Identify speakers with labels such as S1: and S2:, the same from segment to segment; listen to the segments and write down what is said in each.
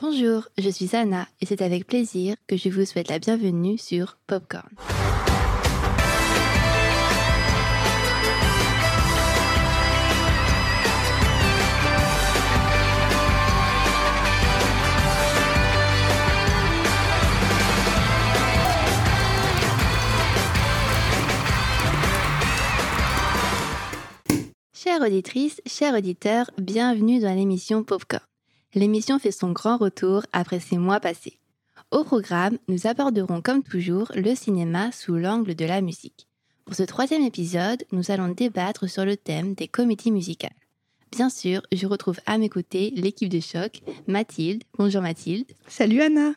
S1: Bonjour, je suis Anna et c'est avec plaisir que je vous souhaite la bienvenue sur Popcorn. Chères auditrices, chers auditeurs, bienvenue dans l'émission Popcorn. L'émission fait son grand retour après ces mois passés. Au programme, nous aborderons comme toujours le cinéma sous l'angle de la musique. Pour ce troisième épisode, nous allons débattre sur le thème des comédies musicales. Bien sûr, je retrouve à mes côtés l'équipe de choc, Mathilde. Bonjour Mathilde.
S2: Salut Anna.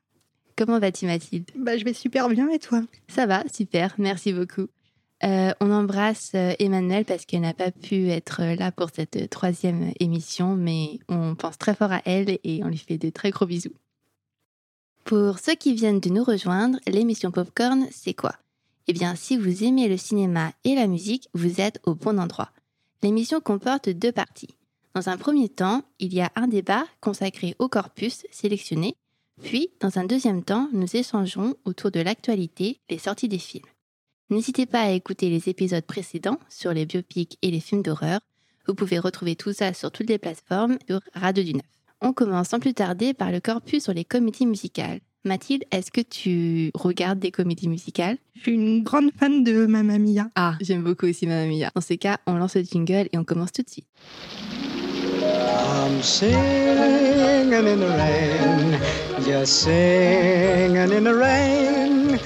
S1: Comment vas-tu Mathilde?
S2: Bah je vais super bien et toi?
S1: Ça va, super, merci beaucoup. Euh, on embrasse euh, Emmanuel parce qu'elle n'a pas pu être euh, là pour cette troisième émission, mais on pense très fort à elle et on lui fait de très gros bisous. Pour ceux qui viennent de nous rejoindre, l'émission Popcorn, c'est quoi? Eh bien, si vous aimez le cinéma et la musique, vous êtes au bon endroit. L'émission comporte deux parties. Dans un premier temps, il y a un débat consacré au corpus sélectionné, puis, dans un deuxième temps, nous échangerons autour de l'actualité, les sorties des films. N'hésitez pas à écouter les épisodes précédents sur les biopics et les films d'horreur. Vous pouvez retrouver tout ça sur toutes les plateformes sur Radio du Neuf. On commence sans plus tarder par le corpus sur les comédies musicales. Mathilde, est-ce que tu regardes des comédies musicales?
S2: Je suis une grande fan de Mamma Mia.
S1: Ah, j'aime beaucoup aussi Mamma Mia. Dans ces cas, on lance le jingle et on commence tout de suite. I'm singing in the rain, just singing in the rain.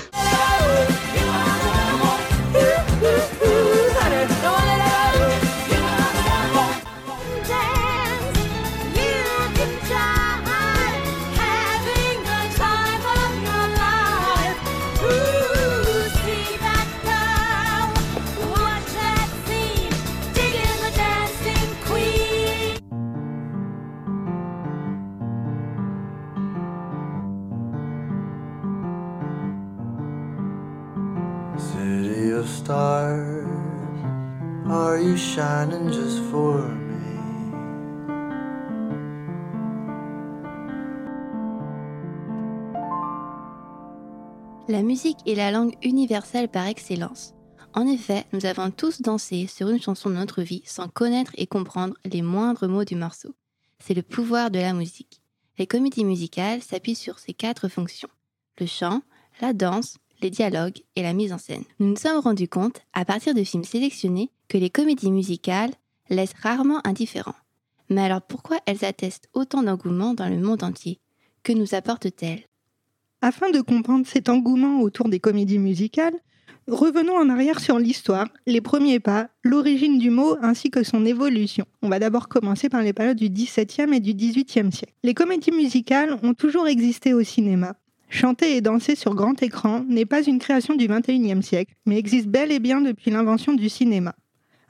S1: La musique est la langue universelle par excellence. En effet, nous avons tous dansé sur une chanson de notre vie sans connaître et comprendre les moindres mots du morceau. C'est le pouvoir de la musique. Les comédies musicales s'appuient sur ces quatre fonctions. Le chant, la danse, les dialogues et la mise en scène. Nous nous sommes rendus compte, à partir de films sélectionnés, que les comédies musicales laissent rarement indifférents. Mais alors pourquoi elles attestent autant d'engouement dans le monde entier? Que nous apportent-elles
S2: Afin de comprendre cet engouement autour des comédies musicales, revenons en arrière sur l'histoire, les premiers pas, l'origine du mot ainsi que son évolution. On va d'abord commencer par les périodes du XVIIe et du XVIIIe siècle. Les comédies musicales ont toujours existé au cinéma. Chanter et danser sur grand écran n'est pas une création du XXIe siècle, mais existe bel et bien depuis l'invention du cinéma.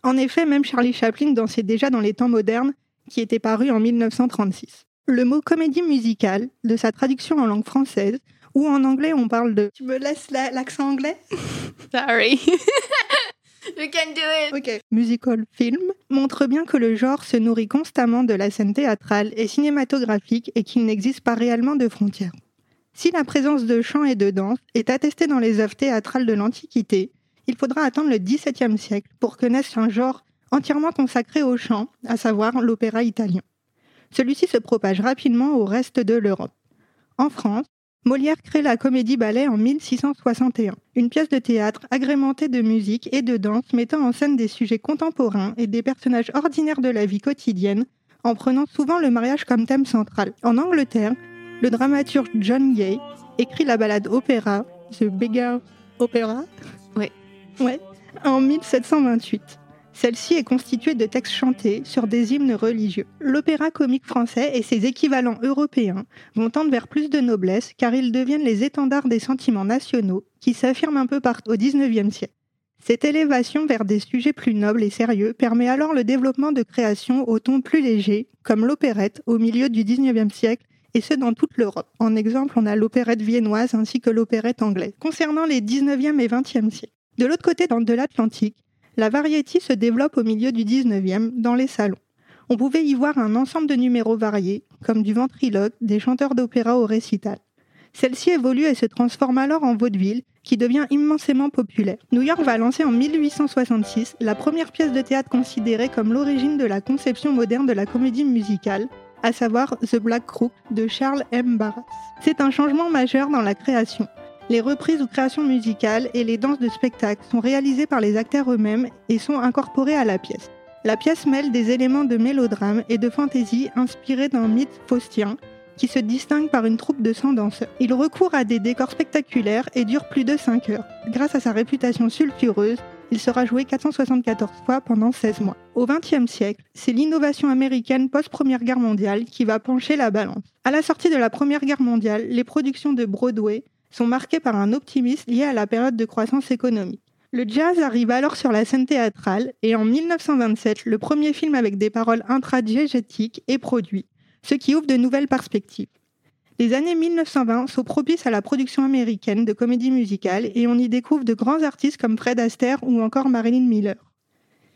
S2: En effet, même Charlie Chaplin dansait déjà dans les temps modernes, qui était paru en 1936. Le mot comédie musicale, de sa traduction en langue française, ou en anglais on parle de... Tu me laisses l'accent anglais?
S1: Sorry. You can do it.
S2: Ok. Musical film montre bien que le genre se nourrit constamment de la scène théâtrale et cinématographique et qu'il n'existe pas réellement de frontières. Si la présence de chant et de danse est attestée dans les œuvres théâtrales de l'Antiquité, il faudra attendre le XVIIe siècle pour que naisse un genre entièrement consacré au chant, à savoir l'opéra italien. Celui-ci se propage rapidement au reste de l'Europe. En France, Molière crée la comédie-ballet en 1661, une pièce de théâtre agrémentée de musique et de danse mettant en scène des sujets contemporains et des personnages ordinaires de la vie quotidienne, en prenant souvent le mariage comme thème central. En Angleterre, le dramaturge John Gay écrit la ballade opéra, The Beggar Opera,
S1: ouais.
S2: Ouais, en 1728. Celle-ci est constituée de textes chantés sur des hymnes religieux. L'opéra comique français et ses équivalents européens vont tendre vers plus de noblesse car ils deviennent les étendards des sentiments nationaux qui s'affirment un peu partout au XIXe siècle. Cette élévation vers des sujets plus nobles et sérieux permet alors le développement de créations au ton plus léger, comme l'opérette au milieu du XIXe siècle et ce dans toute l'Europe. En exemple, on a l'opérette viennoise ainsi que l'opérette anglaise. Concernant les 19e et 20e siècles, de l'autre côté de l'Atlantique, la variété se développe au milieu du 19e dans les salons. On pouvait y voir un ensemble de numéros variés, comme du ventriloque, des chanteurs d'opéra au récital. Celle-ci évolue et se transforme alors en vaudeville, qui devient immensément populaire. New York va lancer en 1866 la première pièce de théâtre considérée comme l'origine de la conception moderne de la comédie musicale, à savoir The Black Crook de Charles M. Barras. C'est un changement majeur dans la création. Les reprises ou créations musicales et les danses de spectacle sont réalisées par les acteurs eux-mêmes et sont incorporées à la pièce. La pièce mêle des éléments de mélodrame et de fantaisie inspirés d'un mythe faustien, qui se distingue par une troupe de 100 danseurs. Il recourt à des décors spectaculaires et dure plus de 5 heures. Grâce à sa réputation sulfureuse, il sera joué 474 fois pendant 16 mois. Au XXe siècle, c'est l'innovation américaine post-Première Guerre mondiale qui va pencher la balance. À la sortie de la Première Guerre mondiale, les productions de Broadway sont marquées par un optimisme lié à la période de croissance économique. Le jazz arrive alors sur la scène théâtrale et en 1927, le premier film avec des paroles intradiégétiques est produit ce qui ouvre de nouvelles perspectives. Les années 1920 sont propices à la production américaine de comédies musicales et on y découvre de grands artistes comme Fred Astaire ou encore Marilyn Miller.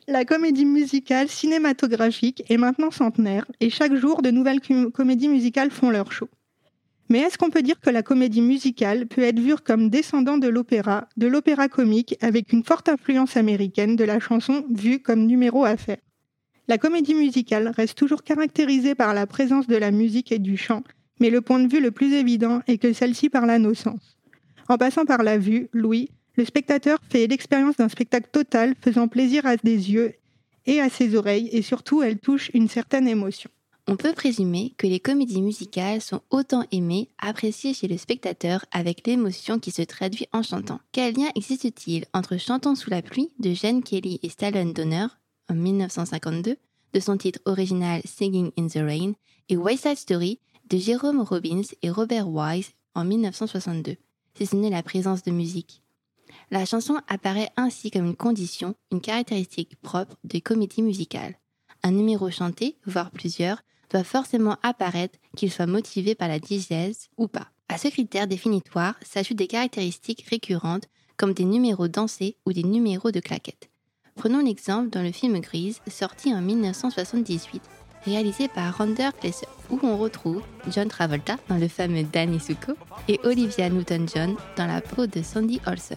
S2: La comédie musicale cinématographique est maintenant centenaire et chaque jour de nouvelles comédies musicales font leur show. Mais est-ce qu'on peut dire que la comédie musicale peut être vue comme descendant de l'opéra, de l'opéra comique avec une forte influence américaine de la chanson vue comme numéro à faire? La comédie musicale reste toujours caractérisée par la présence de la musique et du chant, mais le point de vue le plus évident est que celle-ci parle à nos sens. En passant par la vue, Louis, le spectateur fait l'expérience d'un spectacle total faisant plaisir à des yeux et à ses oreilles, et surtout elle touche une certaine émotion.
S1: On peut présumer que les comédies musicales sont autant aimées, appréciées chez le spectateur avec l'émotion qui se traduit en chantant. Quel lien existe-t-il entre Chantons sous la pluie de Jane Kelly et Stallone Donner en 1952 de son titre original Singing in the Rain et West Side Story de Jerome Robbins et Robert Wise en 1962, si ce n'est la présence de musique. La chanson apparaît ainsi comme une condition, une caractéristique propre des comédies musicales. Un numéro chanté, voire plusieurs, doit forcément apparaître qu'il soit motivé par la diégèse ou pas. À ce critère définitoire s'ajoutent des caractéristiques récurrentes comme des numéros dansés ou des numéros de claquettes. Prenons l'exemple dans le film Grise, sorti en 1978, réalisé par Ronder Klesser, où on retrouve John Travolta dans le fameux Danny Suko et Olivia Newton-John dans la peau de Sandy Olson.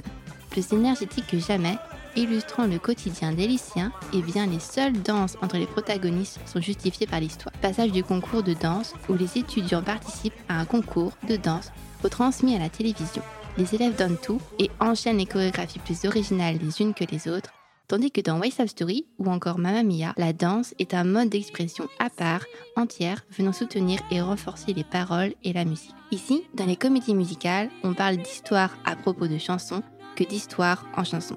S1: Plus énergétique que jamais, illustrant le quotidien des lycéens, et eh bien les seules danses entre les protagonistes sont justifiées par l'histoire. Passage du concours de danse où les étudiants participent à un concours de danse retransmis à la télévision. Les élèves donnent tout et enchaînent les chorégraphies plus originales les unes que les autres, Tandis que dans West Side Story ou encore Mamma Mia, la danse est un mode d'expression à part, entière, venant soutenir et renforcer les paroles et la musique. Ici, dans les comédies musicales, on parle d'histoire à propos de chansons que d'histoire en chansons.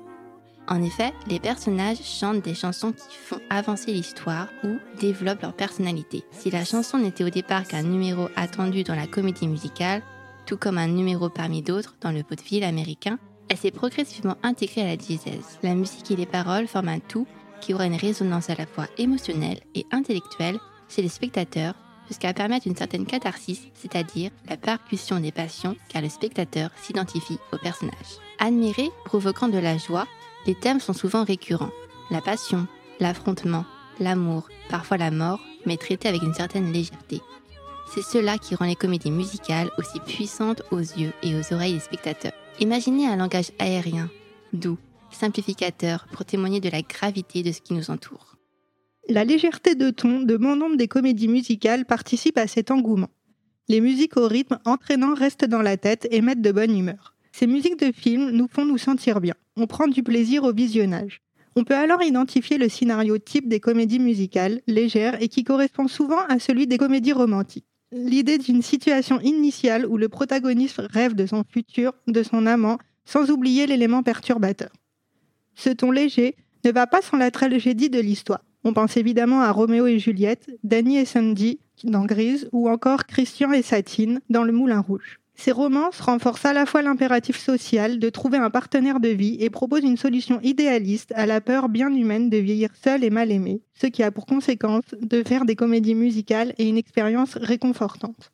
S1: En effet, les personnages chantent des chansons qui font avancer l'histoire ou développent leur personnalité. Si la chanson n'était au départ qu'un numéro attendu dans la comédie musicale, tout comme un numéro parmi d'autres dans le vaudeville américain, elle s'est progressivement intégrée à la diésèse. La musique et les paroles forment un tout qui aura une résonance à la fois émotionnelle et intellectuelle chez les spectateurs jusqu'à permettre une certaine catharsis, c'est-à-dire la percussion des passions car le spectateur s'identifie au personnage. Admiré, provoquant de la joie, les thèmes sont souvent récurrents. La passion, l'affrontement, l'amour, parfois la mort, mais traités avec une certaine légèreté. C'est cela qui rend les comédies musicales aussi puissantes aux yeux et aux oreilles des spectateurs. Imaginez un langage aérien, doux, simplificateur pour témoigner de la gravité de ce qui nous entoure.
S2: La légèreté de ton de bon nombre des comédies musicales participe à cet engouement. Les musiques au rythme entraînant restent dans la tête et mettent de bonne humeur. Ces musiques de film nous font nous sentir bien. On prend du plaisir au visionnage. On peut alors identifier le scénario type des comédies musicales, légères et qui correspond souvent à celui des comédies romantiques l'idée d'une situation initiale où le protagoniste rêve de son futur, de son amant, sans oublier l'élément perturbateur. Ce ton léger ne va pas sans la tragédie de l'histoire. On pense évidemment à Roméo et Juliette, Danny et Sandy dans Grise ou encore Christian et Satine dans Le Moulin Rouge. Ces romances renforcent à la fois l'impératif social de trouver un partenaire de vie et proposent une solution idéaliste à la peur bien humaine de vieillir seul et mal aimé, ce qui a pour conséquence de faire des comédies musicales et une expérience réconfortante.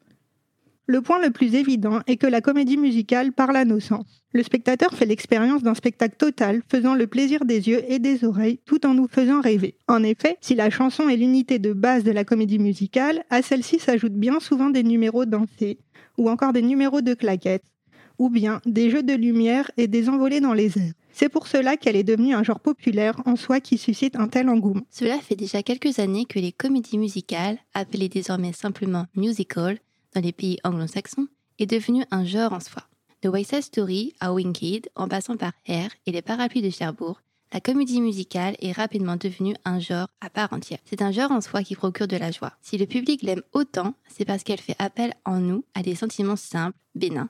S2: Le point le plus évident est que la comédie musicale parle à nos sens. Le spectateur fait l'expérience d'un spectacle total, faisant le plaisir des yeux et des oreilles, tout en nous faisant rêver. En effet, si la chanson est l'unité de base de la comédie musicale, à celle-ci s'ajoutent bien souvent des numéros dansés, ou encore des numéros de claquettes, ou bien des jeux de lumière et des envolées dans les airs. C'est pour cela qu'elle est devenue un genre populaire en soi qui suscite un tel engouement.
S1: Cela fait déjà quelques années que les comédies musicales, appelées désormais simplement musical dans les pays anglo-saxons, est devenu un genre en soi. De West Side Story à Winked, en passant par Hair et les parapluies de Cherbourg, la comédie musicale est rapidement devenue un genre à part entière. C'est un genre en soi qui procure de la joie. Si le public l'aime autant, c'est parce qu'elle fait appel en nous à des sentiments simples, bénins.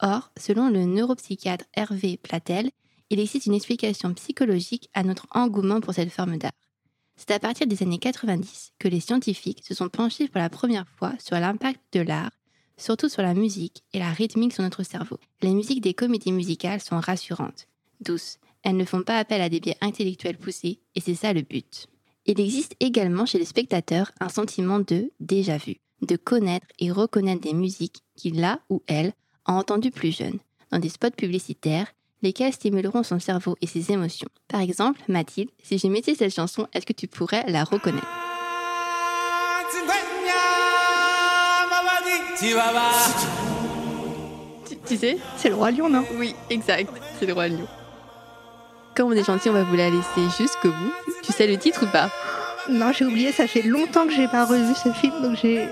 S1: Or, selon le neuropsychiatre Hervé Platel, il existe une explication psychologique à notre engouement pour cette forme d'art. C'est à partir des années 90 que les scientifiques se sont penchés pour la première fois sur l'impact de l'art surtout sur la musique et la rythmique sur notre cerveau. Les musiques des comédies musicales sont rassurantes, douces, elles ne font pas appel à des biais intellectuels poussés, et c'est ça le but. Il existe également chez les spectateurs un sentiment de déjà vu, de connaître et reconnaître des musiques qu'il a ou elle a entendues plus jeune, dans des spots publicitaires, lesquels stimuleront son cerveau et ses émotions. Par exemple, Mathilde, si je mettais cette chanson, est-ce que tu pourrais la reconnaître? Tu, sais
S2: C'est le roi lion, non?
S1: Oui, exact, c'est le roi lion. Comme on est gentil, on va vous la laisser jusqu'au bout. Tu sais le titre ou pas?
S2: Non, j'ai oublié, ça fait longtemps que j'ai pas revu ce film, donc j'ai...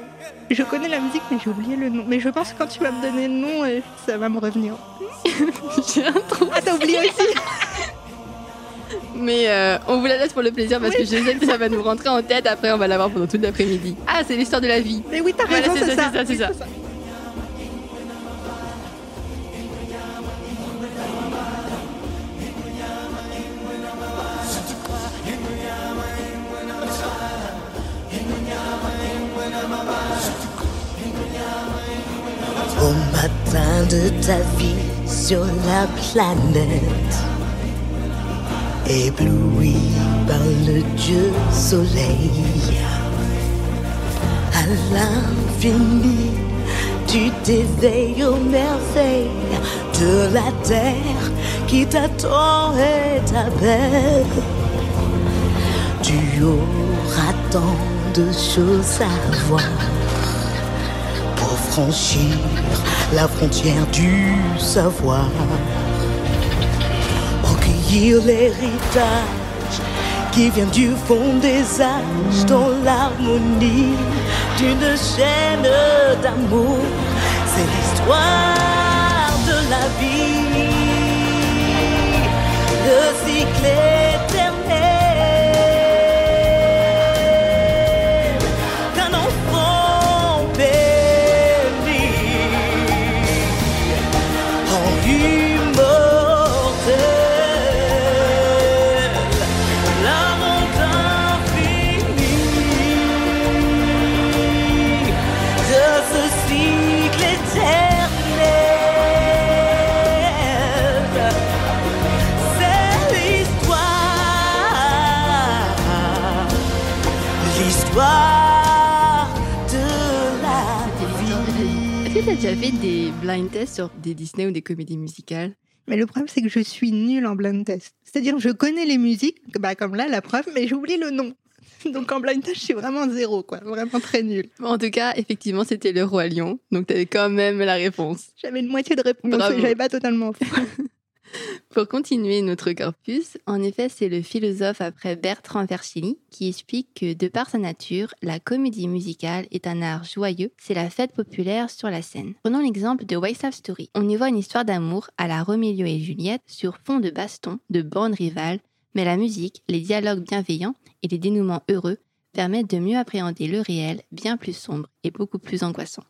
S2: Je connais la musique, mais j'ai oublié le nom. Mais je pense que quand tu vas me donner le nom, euh, ça va me revenir.
S1: j'ai un trou.
S2: Ah, t'as oublié aussi
S1: Mais euh, on vous la laisse pour le plaisir parce que je sais que ça va nous rentrer en tête. Après, on va l'avoir pendant toute l'après-midi. Ah, c'est l'histoire de la vie.
S2: Mais oui, t'as raison, c'est ça.
S1: C'est ça, c'est ça.
S3: De ta vie sur la planète ébloui par le Dieu soleil. À l'infini, tu t'éveilles aux merveilles de la terre qui t'attend et t'appelle. Tu auras tant de choses à voir franchir la frontière du savoir l'héritage qui vient du fond des âges dans l'harmonie d'une chaîne d'amour. C'est l'histoire de la vie, le cycle
S1: déjà sur des Disney ou des comédies musicales
S2: mais le problème, c'est que je suis nulle en blind test. C'est-à-dire, je connais les musiques, bah, comme là, la preuve, mais j'oublie le nom. Donc en blind test, je suis vraiment zéro, quoi. Vraiment très nul.
S1: En tout cas, effectivement, c'était le Roi Lion. Donc tu avais quand même la réponse.
S2: J'avais une moitié de réponse, j'avais pas totalement
S1: Pour continuer notre corpus, en effet, c'est le philosophe après Bertrand Vercilly qui explique que de par sa nature, la comédie musicale est un art joyeux, c'est la fête populaire sur la scène. Prenons l'exemple de West Story. On y voit une histoire d'amour à la Roméo et Juliette sur fond de baston, de bandes rivales, mais la musique, les dialogues bienveillants et les dénouements heureux permettent de mieux appréhender le réel, bien plus sombre et beaucoup plus angoissant.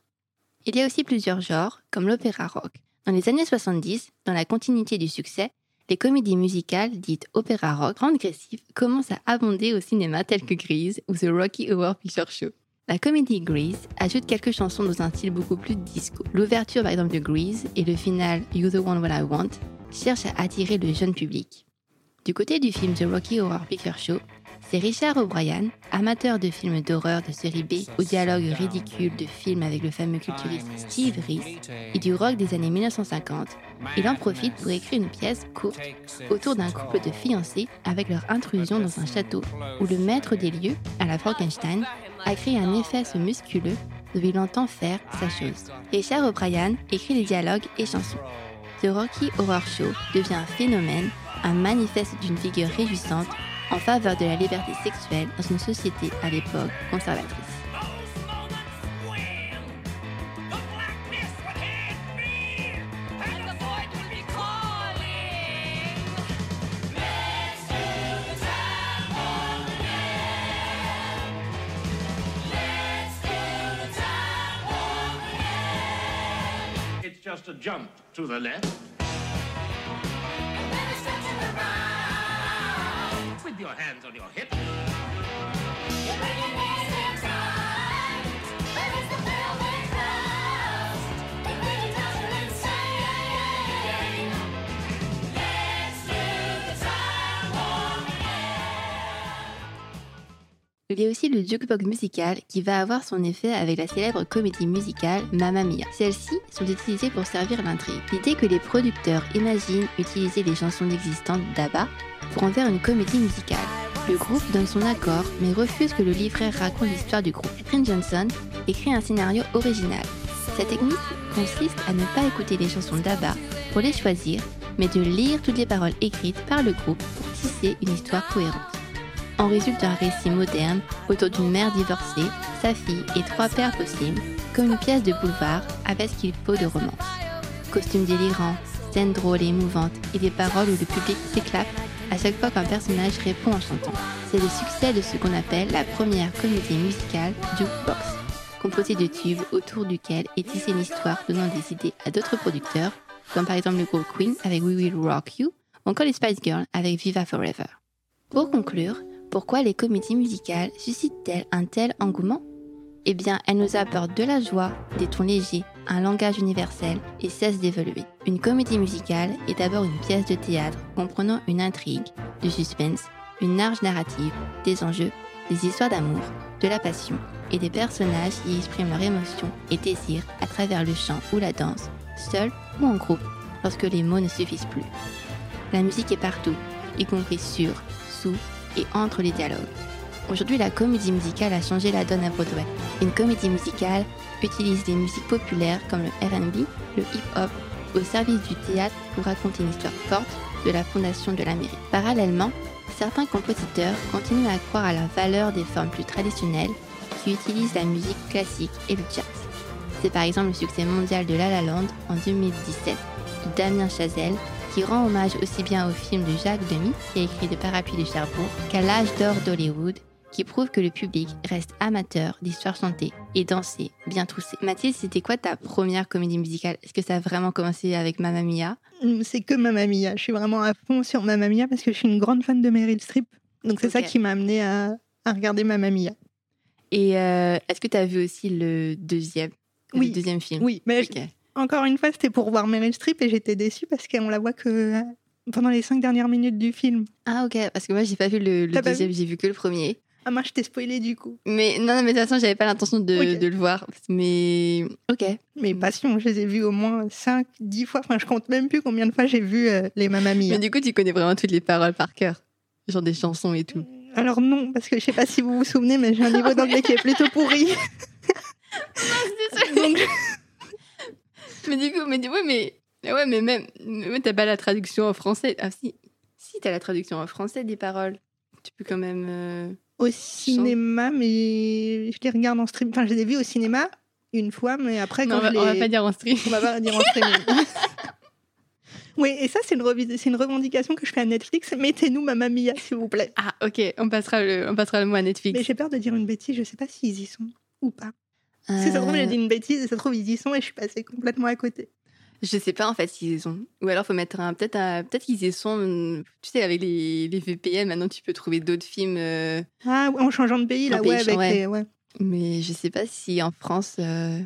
S1: Il y a aussi plusieurs genres, comme l'opéra rock. Dans les années 70, dans la continuité du succès, les comédies musicales dites opéra rock transgressives commencent à abonder au cinéma tel que Grease ou The Rocky Horror Picture Show. La comédie Grease ajoute quelques chansons dans un style beaucoup plus disco. L'ouverture par exemple de Grease et le final You the One What I Want cherchent à attirer le jeune public. Du côté du film The Rocky Horror Picture Show, c'est Richard O'Brien, amateur de films d'horreur de série B, au dialogue ridicule de films avec le fameux culturiste Steve Reese et du rock des années 1950. Il en profite pour écrire une pièce courte autour d'un couple de fiancés avec leur intrusion dans un château où le maître des lieux, à la Frankenstein, a créé un effet musculeux dont il entend faire sa chose. Richard O'Brien écrit les dialogues et chansons. The Rocky Horror Show devient un phénomène, un manifeste d'une vigueur réjouissante en faveur de la liberté sexuelle dans une société à l'époque conservatrice.
S4: It's just a jump to the left. Hands on your hips.
S1: Il y a aussi le jukebox musical qui va avoir son effet avec la célèbre comédie musicale Mamma Mia. Celles-ci sont utilisées pour servir l'intrigue. L'idée que les producteurs imaginent utiliser les chansons existantes d'ABBA pour en faire une comédie musicale. Le groupe donne son accord mais refuse que le livret raconte l'histoire du groupe. Catherine Johnson écrit un scénario original. Sa technique consiste à ne pas écouter les chansons d'ABBA pour les choisir, mais de lire toutes les paroles écrites par le groupe pour tisser une histoire cohérente. En résulte un récit moderne autour d'une mère divorcée, sa fille et trois pères possibles, comme une pièce de boulevard avec ce qu'il faut de romance. Costumes délirants, scènes drôles et émouvantes et des paroles où le public s'éclate à chaque fois qu'un personnage répond en chantant. C'est le succès de ce qu'on appelle la première comédie musicale jukebox, composée de tubes autour duquel est tissée une histoire donnant des idées à d'autres producteurs, comme par exemple le groupe Queen avec We Will Rock You, ou encore les Spice Girls avec Viva Forever. Pour conclure, pourquoi les comédies musicales suscitent-elles un tel engouement? Eh bien, elles nous apportent de la joie, des tons légers, un langage universel et cessent d'évoluer. Une comédie musicale est d'abord une pièce de théâtre comprenant une intrigue, du suspense, une large narrative, des enjeux, des histoires d'amour, de la passion et des personnages qui expriment leurs émotions et désirs à travers le chant ou la danse, seul ou en groupe, lorsque les mots ne suffisent plus. La musique est partout, y compris sur, sous et entre les dialogues. Aujourd'hui, la comédie musicale a changé la donne à Broadway. Une comédie musicale utilise des musiques populaires comme le RB, le hip-hop, au service du théâtre pour raconter une histoire forte de la fondation de l'Amérique. Parallèlement, certains compositeurs continuent à croire à la valeur des formes plus traditionnelles qui utilisent la musique classique et le jazz. C'est par exemple le succès mondial de La La Land en 2017 de Damien Chazelle qui rend hommage aussi bien au film de Jacques Demy, qui a écrit De Parapluie de Cherbourg, qu'à l'âge d'or d'Hollywood, qui prouve que le public reste amateur d'histoires chantées et dansées, bien troussées. Mathilde, c'était quoi ta première comédie musicale? Est-ce que ça a vraiment commencé avec Mamma Mia?
S2: Mm, C'est que Mamma Mia. Je suis vraiment à fond sur Mamma Mia parce que je suis une grande fan de Meryl Streep. Donc c'est ça qui m'a amené à, à regarder Mamma Mia.
S1: Et euh, est-ce que tu as vu aussi le deuxième
S2: Oui.
S1: Le deuxième film?
S2: Oui, mais encore une fois, c'était pour voir Meryl Streep et j'étais déçue parce qu'on la voit que euh, pendant les cinq dernières minutes du film.
S1: Ah ok, parce que moi j'ai pas vu le, deuxième, j'ai vu que le premier.
S2: Ah, moi, je t'ai spoilé du coup.
S1: Mais non, non, mais de toute façon, j'avais pas l'intention de, de le voir. Mais ok.
S2: Mes passions, je les ai vues au moins 5, 10 fois. Enfin, je compte même plus combien de fois j'ai vu euh, les Mamma Mia.
S1: Mais du coup, tu connais vraiment toutes les paroles par cœur. Genre des chansons et tout.
S2: Alors non, parce que je sais pas si vous vous souvenez, mais j'ai un niveau d'anglais qui est plutôt pourri. Donc,
S1: Mais du coup, mais du- ouais, mais ouais, mais même, ouais, t'as pas la traduction en français. Ah si, si t'as la traduction en français des paroles. Tu peux quand même. euh,
S2: au cinéma, mais je les regarde en stream. Enfin, je les ai vus au cinéma une fois, mais après,
S1: Non,
S2: quand
S1: on, va,
S2: je les...
S1: on va pas dire en stream.
S2: On va pas dire en streaming. oui, et ça, c'est une, revendication que je fais à Netflix. Mettez-nous Mamma Mia, s'il vous plaît.
S1: Ah ok, on passera le, on passera le mot à Netflix.
S2: Mais j'ai peur de dire une bêtise, je sais pas s'ils y sont ou pas. Si ça se trouve, j'ai
S1: Euh,
S2: dit une bêtise, et ça se trouve, ils y sont, et je suis passée complètement à côté.
S1: Je sais pas en fait s'ils y sont. Ou alors faut mettre un peut-être un- peut-être qu'ils y sont. hum, Tu sais avec les, les VPN maintenant tu peux trouver d'autres films. euh,
S2: Ah, en changeant de pays, là, ouais, avec
S1: ouais.
S2: les... Ouais.
S1: mais je sais pas si en France. euh,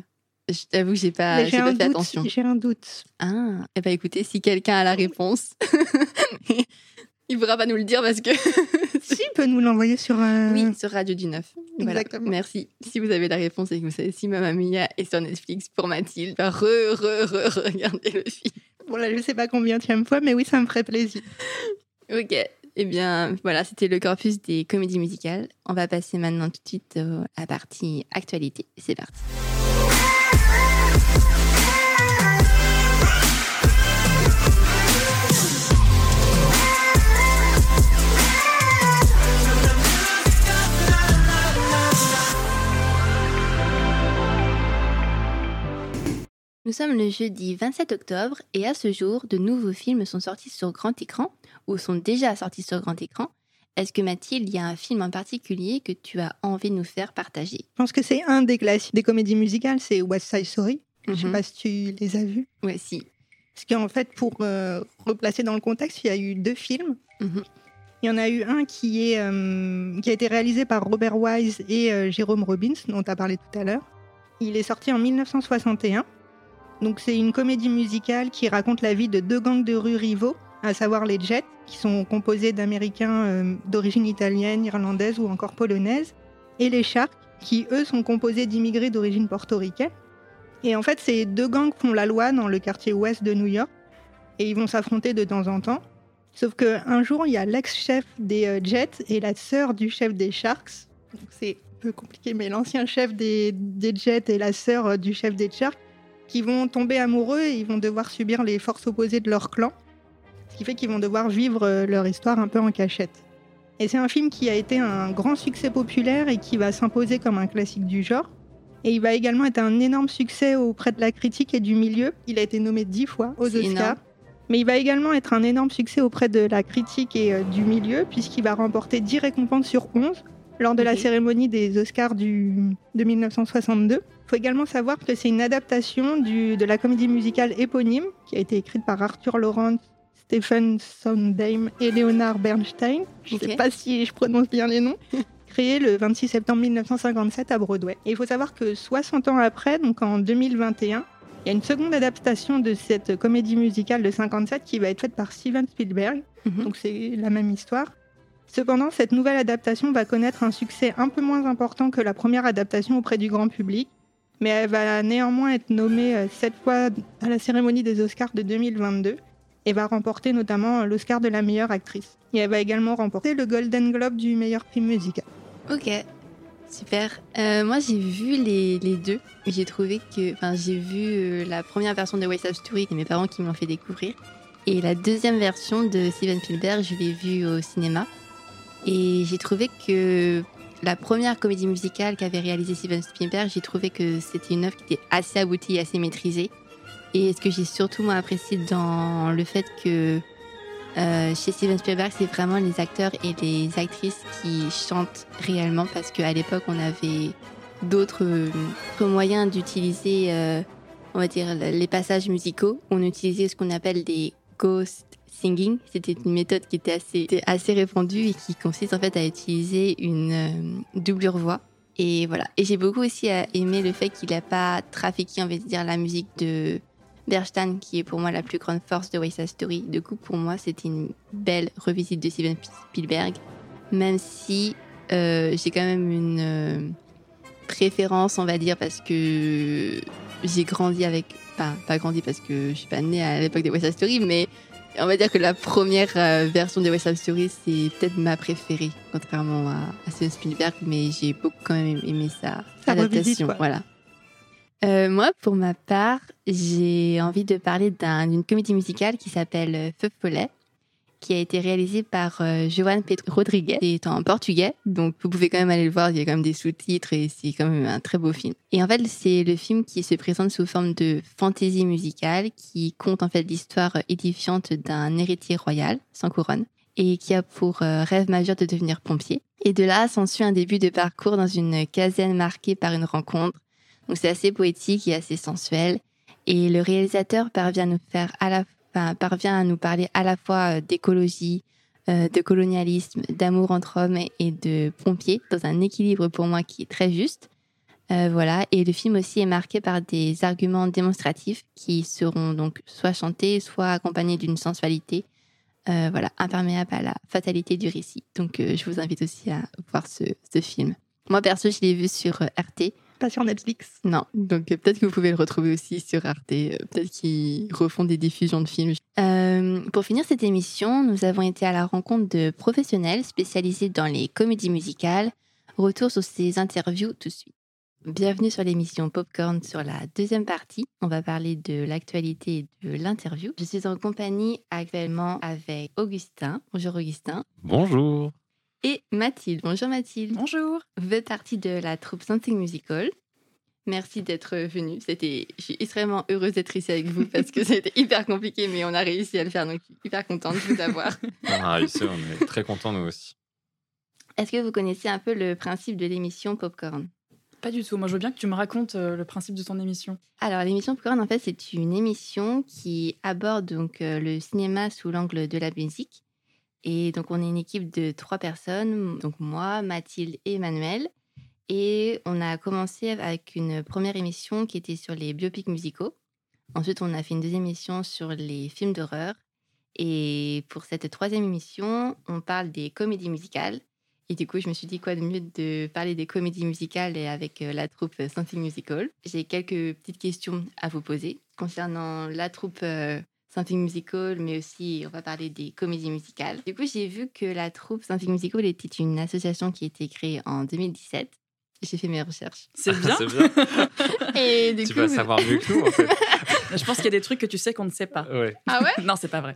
S1: Je t'avoue que j'ai pas, j'ai pas fait
S2: doute,
S1: attention.
S2: J'ai un doute.
S1: Ah, eh ben écoutez, si quelqu'un a la réponse, Il pourra pas nous le dire parce que.
S2: Si, il peut nous l'envoyer sur. euh,
S1: Oui, sur Radio du 9. Voilà.
S2: Exactement.
S1: Merci. Si vous avez la réponse et que vous savez si Mamma Mia est sur Netflix pour Mathilde, bah, re, re, re, re, regardez le film.
S2: Bon, là, je sais pas combien fois, mais oui, ça me ferait plaisir.
S1: Ok. Eh bien, voilà, c'était le corpus des comédies musicales. On va passer maintenant tout de suite euh, à la partie actualité. C'est parti. Nous sommes le jeudi 27 octobre et à ce jour, de nouveaux films sont sortis sur grand écran ou sont déjà sortis sur grand écran. Est-ce que Mathilde, il y a un film en particulier que tu as envie de nous faire partager?
S2: Je pense que c'est un des classiques des comédies musicales, c'est West Side Story. Je sais
S1: Mhm.
S2: pas si tu les as vus.
S1: Ouais, si.
S2: Parce qu'en fait, pour euh, replacer dans le contexte, il y a eu deux films.
S1: Mhm.
S2: Il y en a eu un qui, est, euh, qui a été réalisé par Robert Wise et euh, Jérôme Robbins, dont tu as parlé tout à l'heure. Il est sorti en 1961. Donc c'est une comédie musicale qui raconte la vie de deux gangs de rue rivaux, à savoir les Jets, qui sont composés d'Américains euh, d'origine italienne, irlandaise ou encore polonaise, et les Sharks, qui eux sont composés d'immigrés d'origine portoricaine. Et en fait, ces deux gangs font la loi dans le quartier ouest de New York, et ils vont s'affronter de temps en temps. Sauf qu'un jour, il y a l'ex-chef des euh, Jets et la sœur du chef des Sharks. C'est un peu compliqué, mais l'ancien chef des, des Jets et la sœur euh, du chef des Sharks qui vont tomber amoureux et ils vont devoir subir les forces opposées de leur clan. Ce qui fait qu'ils vont devoir vivre euh, leur histoire un peu en cachette. Et c'est un film qui a été un grand succès populaire et qui va s'imposer comme un classique du genre. Et il va également être un énorme succès auprès de la critique et du milieu. Il a été nommé dix fois aux Oscars.
S1: énorme.
S2: Mais il va également être un énorme succès auprès de la critique et euh, du milieu, puisqu'il va remporter 10 récompenses sur 11 lors de la cérémonie des Oscars du, de 1962. Il faut également savoir que c'est une adaptation du- de la comédie musicale éponyme, qui a été écrite par Arthur Lawrence, Stephen Sondheim et Leonard Bernstein. Je ne sais pas si je prononce bien les noms. Créé le 26 septembre 1957 à Broadway. Et il faut savoir que 60 ans après, donc en 2021, il y a une seconde adaptation de cette comédie musicale de 57 qui va être faite par Steven Spielberg.
S1: Mhm.
S2: Donc c'est la même histoire. Cependant, cette nouvelle adaptation va connaître un succès un peu moins important que la première adaptation auprès du grand public, mais elle va néanmoins être nommée euh, sept fois à la cérémonie des Oscars de 2022 et va remporter notamment l'Oscar de la meilleure actrice. Et elle va également remporter le Golden Globe du meilleur film musical.
S1: Ok, super. Euh, moi, j'ai vu les, les deux. J'ai trouvé que. Enfin, j'ai vu euh, la première version de West Side Story, c'est mes parents qui me l'ont fait découvrir. Et la deuxième version de Steven Spielberg, je l'ai vue au cinéma. Et j'ai trouvé que la première comédie musicale qu'avait réalisée Steven Spielberg, j'ai trouvé que c'était une œuvre qui était assez aboutie et assez maîtrisée. Et ce que j'ai surtout moi apprécié dans le fait que euh, chez Steven Spielberg, c'est vraiment les acteurs et les actrices qui chantent réellement parce qu'à l'époque, on avait d'autres euh, moyens d'utiliser, euh, on va dire, les passages musicaux. On utilisait ce qu'on appelle des ghost C'était une méthode qui était assez, assez répandue et qui consiste en fait à utiliser une euh, doublure voix. Et voilà. Et j'ai beaucoup aussi euh, aimé le fait qu'il n'a pas trafiqué, on va dire, la musique de Bernstein, qui est pour moi la plus grande force de West Side Story. Du coup, pour moi, c'était une belle revisite de Steven Spielberg, même si euh, j'ai quand même une euh, préférence, on va dire, parce que j'ai grandi avec. Enfin, pas grandi parce que je suis pas née à l'époque des West Side Story, mais on va dire que la première euh, version des West Side Story, c'est peut-être ma préférée, contrairement à, à Steven Spielberg, mais j'ai beaucoup quand même aimé sa,
S2: Sa
S1: adaptation.
S2: revisite.
S1: Voilà. Euh, moi, pour ma part, j'ai envie de parler d'un- d'une comédie musicale qui s'appelle Feu Follet, qui a été réalisée par euh, Joan Pedro Rodriguez. C'est en portugais, donc vous pouvez quand même aller le voir. Il y a quand même des sous-titres et c'est quand même un très beau film. Et en fait, c'est le film qui se présente sous forme de fantaisie musicale, qui compte en fait l'histoire édifiante d'un héritier royal sans couronne et qui a pour euh, rêve majeur de devenir pompier. Et de là s'ensuit un début de parcours dans une caserne marquée par une rencontre. Donc c'est assez poétique et assez sensuel. Et le réalisateur parvient à nous faire à la enfin, parvient à nous parler à la fois euh, d'écologie, euh, de colonialisme, d'amour entre hommes et- de pompiers dans un équilibre pour moi qui est très juste. Euh, voilà. Et le film aussi est marqué par des arguments démonstratifs qui seront donc soit chantés, soit accompagnés d'une sensualité voilà, imperméable à la fatalité du récit. Donc, je vous invite aussi à voir ce, ce film. Moi, perso, je l'ai vu sur RT.
S2: Pas sur Netflix.
S1: Non, donc euh, peut-être que vous pouvez le retrouver aussi sur Arte. euh, peut-être qu'ils refont des diffusions de films. Euh, pour finir cette émission, nous avons été à la rencontre de professionnels spécialisés dans les comédies musicales. Retour sur ces interviews tout de suite. Bienvenue sur l'émission Popcorn sur la deuxième partie. On va parler de l'actualité et de l'interview. Je suis en compagnie actuellement avec Augustin. Bonjour Augustin.
S5: Bonjour.
S1: Et Mathilde. Bonjour Mathilde.
S6: Bonjour.
S1: Vous faites partie de la troupe Something Musical. Merci d'être venu. C'était, je suis extrêmement heureuse d'être ici avec vous parce que c'était hyper compliqué, mais on a réussi à le faire. Donc, je suis hyper contente de vous avoir.
S5: On a réussi, on est très contents nous aussi.
S1: Est-ce que vous connaissez un peu le principe de l'émission Popcorn?
S6: Pas du tout. Moi, je veux bien que tu me racontes euh, le principe de ton émission.
S1: Alors, l'émission Popcorn, en fait, c'est une émission qui aborde donc euh, le cinéma sous l'angle de la musique. Et donc, on est une équipe de trois personnes, donc moi, Mathilde et Emmanuel. Et on a commencé avec une première émission qui était sur les biopics musicaux. Ensuite, on a fait une deuxième émission sur les films d'horreur. Et pour cette troisième émission, on parle des comédies musicales. Et du coup, je me suis dit quoi de mieux de parler des comédies musicales avec euh, la troupe euh, Something Musical? J'ai quelques petites questions à vous poser concernant la troupe euh, Something Musical, mais aussi on va parler des comédies musicales. Du coup, j'ai vu que la troupe Something Musical était une association qui a été créée en 2017. J'ai fait mes recherches.
S6: C'est bien.
S5: C'est bien.
S1: Et du
S5: tu
S1: coup,
S5: vas savoir mieux que nous en fait.
S6: je pense qu'il y a des trucs que tu sais qu'on ne sait pas.
S5: Ouais.
S1: Ah ouais?
S6: Non, c'est pas vrai.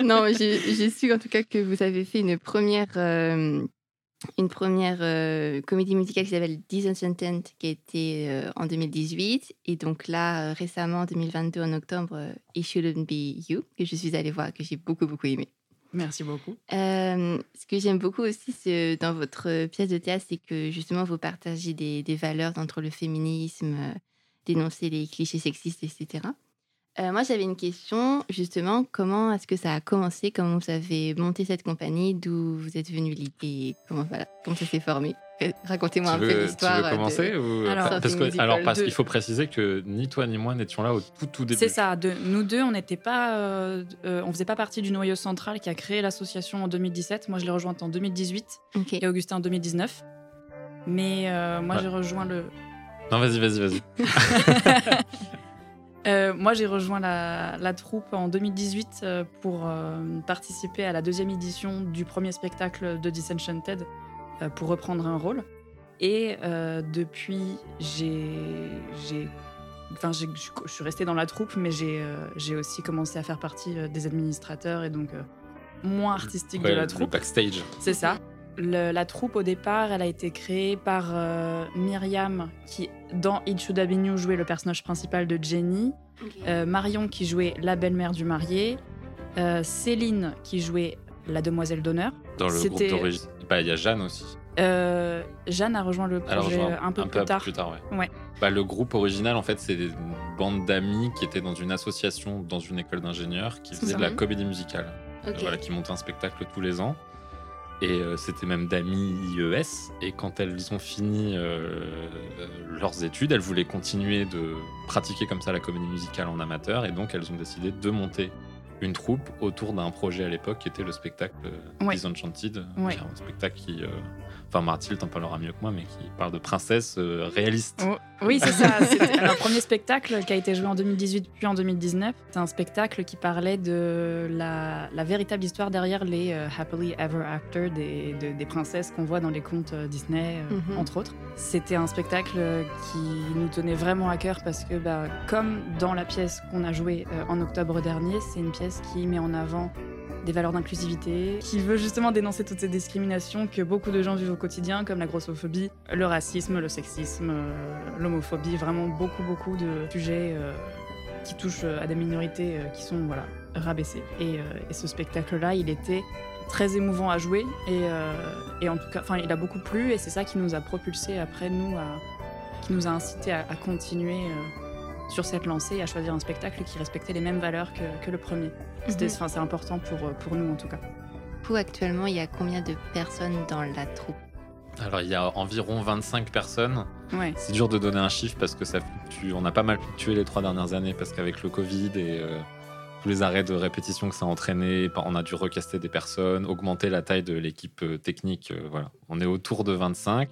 S1: Non, j'ai j'ai su en tout cas que vous avez fait une première, euh, une première euh, comédie musicale qui s'appelle Disenchanted, qui a été euh, en 2018. Et donc là, euh, récemment, en 2022, en octobre, It Shouldn't Be You, que je suis allée voir, que j'ai beaucoup, beaucoup aimé.
S6: Merci beaucoup.
S1: Ce que j'aime beaucoup aussi dans votre pièce de théâtre, c'est que justement, vous partagez des, des valeurs entre le féminisme, dénoncer les clichés sexistes, etc. Euh, moi, j'avais une question, justement, comment est-ce que ça a commencé? Comment vous avez monté cette compagnie? D'où vous êtes venu l'idée? Comment, voilà, comment ça s'est formé? Euh, Racontez-moi un peu
S5: veux, tu
S1: l'histoire.
S5: veux commencer
S1: de-
S5: ou...
S6: Alors,
S5: parce que, alors parce qu'il faut préciser que ni toi ni moi n'étions là au tout tout début.
S6: C'est ça. De, nous deux, on n'était pas, euh, euh, on faisait pas partie du noyau central qui a créé l'association en 2017. Moi, je l'ai rejointe en 2018
S1: Ok.
S6: et Augustin en 2019. Mais euh, moi,
S5: Ouais.
S6: j'ai rejoint le.
S5: Non vas-y vas-y vas-y.
S6: Euh, moi, j'ai rejoint la, la troupe en 2018 euh, pour euh, participer à la deuxième édition du premier spectacle de Disenchanted euh, pour reprendre un rôle. Et depuis, j'ai, enfin, je suis- restée dans la troupe, mais j'ai, aussi commencé à faire partie des administrateurs et donc moins artistique
S5: Ouais,
S6: de la
S5: le
S6: troupe.
S5: backstage.
S6: C'est ça. Le- la troupe, au départ, elle a été créée par euh, Myriam, qui, dans It Should Have Been You, jouait le personnage principal de Jenny. Euh, Marion, qui jouait la belle-mère du marié. Euh, Céline, qui jouait la demoiselle d'honneur.
S5: Dans le groupe d'origine. Bah, il y a Jeanne aussi.
S6: Euh, Jeanne a rejoint le projet
S5: genre,
S6: un peu plus tard.
S5: ouais.
S6: Ouais.
S5: Bah, le groupe original en fait c'est une bande d'amis qui étaient dans une association dans une école d'ingénieurs qui faisait de la comédie musicale. Voilà, qui montait un spectacle tous les ans. Et euh, c'était même d'amis IES. Et quand elles ont fini euh, euh, leurs études, elles voulaient continuer de pratiquer comme ça la comédie musicale en amateur. Et donc elles ont décidé de monter une troupe autour d'un projet à l'époque qui était le spectacle euh,
S6: Ouais.
S5: Disenchanted.
S6: Ouais.
S5: qui est Un spectacle qui. euh, Enfin, Mathilde t'en parlera mieux que moi, mais qui parle de princesse euh, réaliste.
S6: Oh, oui, c'est ça. C'était un premier spectacle qui a été joué en 2018 puis en 2019. C'est un spectacle qui parlait de la, la véritable histoire derrière les euh, happily ever after des, de- des princesses qu'on voit dans les contes euh, Disney, euh,
S1: Mhm.
S6: entre autres. C'était un spectacle qui nous tenait vraiment à cœur parce que, bah, comme dans la pièce qu'on a jouée euh, en octobre dernier, c'est une pièce qui met en avant des valeurs d'inclusivité, qui veut justement dénoncer toutes ces discriminations que beaucoup de gens vivent au quotidien, comme la grossophobie, le racisme, le sexisme, euh, l'homophobie, vraiment beaucoup, beaucoup de sujets euh, qui touchent euh, à des minorités qui sont voilà, rabaissées. Et, ce spectacle-là, il était très émouvant à jouer et, en tout cas, enfin, il a beaucoup plu et c'est ça qui nous a propulsé après nous, qui nous a incité à, continuer sur cette lancée et à choisir un spectacle qui respectait les mêmes valeurs que, que le premier. C'était,
S1: Mhm.
S6: enfin, c'est important pour, euh, pour nous en tout cas.
S1: Du coup, actuellement, il y a combien de personnes dans la troupe?
S5: Alors il y a environ 25 personnes.
S6: Ouais.
S5: C'est dur de donner un chiffre parce que ça fluctue. On a pas mal fluctué les trois dernières années parce qu'avec le Covid et euh, tous les arrêts de répétition que ça a entraîné. On a dû recaster des personnes, augmenter la taille de l'équipe euh, technique. euh, voilà, on est autour de 25.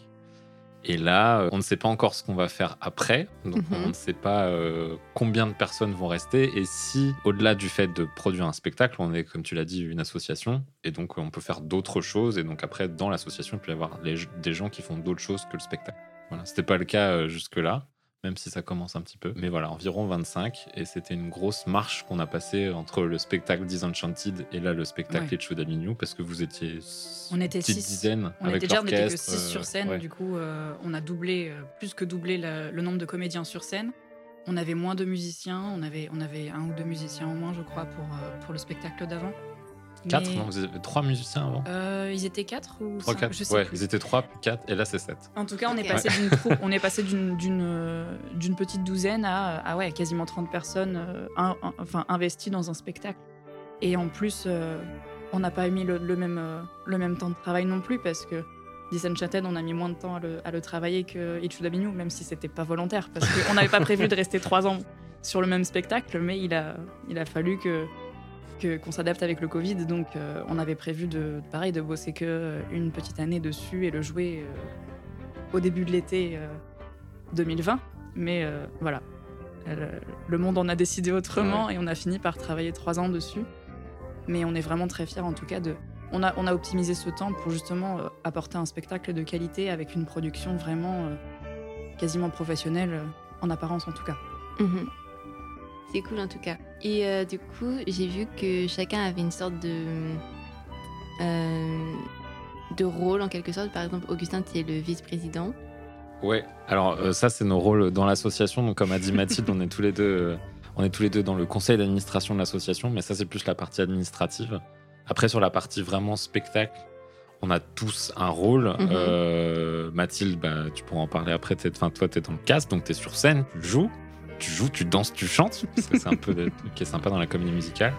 S5: Et là, euh, on ne sait pas encore ce qu'on va faire après. Donc,
S1: Mhm.
S5: on ne sait pas euh, combien de personnes vont rester. Et si, au-delà du fait de produire un spectacle, on est, comme tu l'as dit, une association. Et donc, on peut faire d'autres choses. Et donc, après, dans l'association, il peut y avoir les- des gens qui font d'autres choses que le spectacle. Voilà, c'était pas le cas euh, jusque-là, même si ça commence un petit peu. Mais voilà, environ 25. Et c'était une grosse marche qu'on a passée entre le spectacle Disenchanted et là, le spectacle
S6: Ouais.
S5: D'Avignon, parce que vous étiez
S6: On était
S5: petite
S6: six.
S5: dizaine
S6: On
S5: avec
S6: était déjà, on que
S5: l'orchestre,
S6: 6 sur
S5: euh,
S6: scène,
S5: ouais.
S6: du coup, euh, on a doublé, euh, plus que doublé la- le nombre de comédiens sur scène. On avait moins de musiciens, on avait, on avait un ou deux musiciens en moins, je crois, pour, pour le spectacle d'avant.
S5: Quatre,
S6: Mais,
S5: non Vous avez trois musiciens avant
S6: euh, Ils étaient quatre ou
S5: Trois,
S6: cinq,
S5: quatre
S6: je sais
S5: Ouais,
S6: plus.
S5: ils étaient trois, puis quatre, et là c'est sept.
S6: En tout cas, on est passé d'une troupe- on est passé d'une d'une d'une petite douzaine à ah ouais quasiment 30 personnes euh, un- un- enfin investies dans un spectacle. Et en plus, euh, on n'a pas mis le, le même euh, le même temps de travail non plus parce que Disenchanted, on a mis moins de temps à le, à le travailler que Ichu d'Abignou, même si c'était pas volontaire parce qu'on n'avait pas prévu de rester trois ans sur le même spectacle, mais il a il a fallu que que- qu'on s'adapte avec le Covid, donc euh, on avait prévu de pareil de bosser que euh, une petite année dessus et le jouer euh, au début de l'été euh, 2020. Mais voilà, le, monde en a décidé autrement et on a fini par travailler trois ans dessus. Mais on est vraiment très fiers en tout cas de. On a, on a optimisé ce temps pour justement apporter un spectacle de qualité avec une production vraiment quasiment professionnelle, en apparence en tout cas.
S1: Mhm. C'est cool en tout cas. Et euh, du coup, j'ai vu que chacun avait une sorte de euh, de rôle en quelque sorte. Par exemple, Augustin, tu es le vice-président.
S5: Ouais, alors euh, ça c'est nos rôles dans l'association. Donc comme a dit Mathilde, on est tous les deux, on est tous les deux dans le conseil d'administration de l'association, mais ça c'est plus la partie administrative. Après sur la partie vraiment spectacle, on a tous un rôle.
S1: Mhm.
S5: Euh, Mathilde, bah, tu pourras en parler après. Enfin toi t'es dans le cast, donc t'es sur scène, tu joues, tu joues, tu danses, tu chantes. C'est un peu le truc qui est sympa dans la comédie musicale.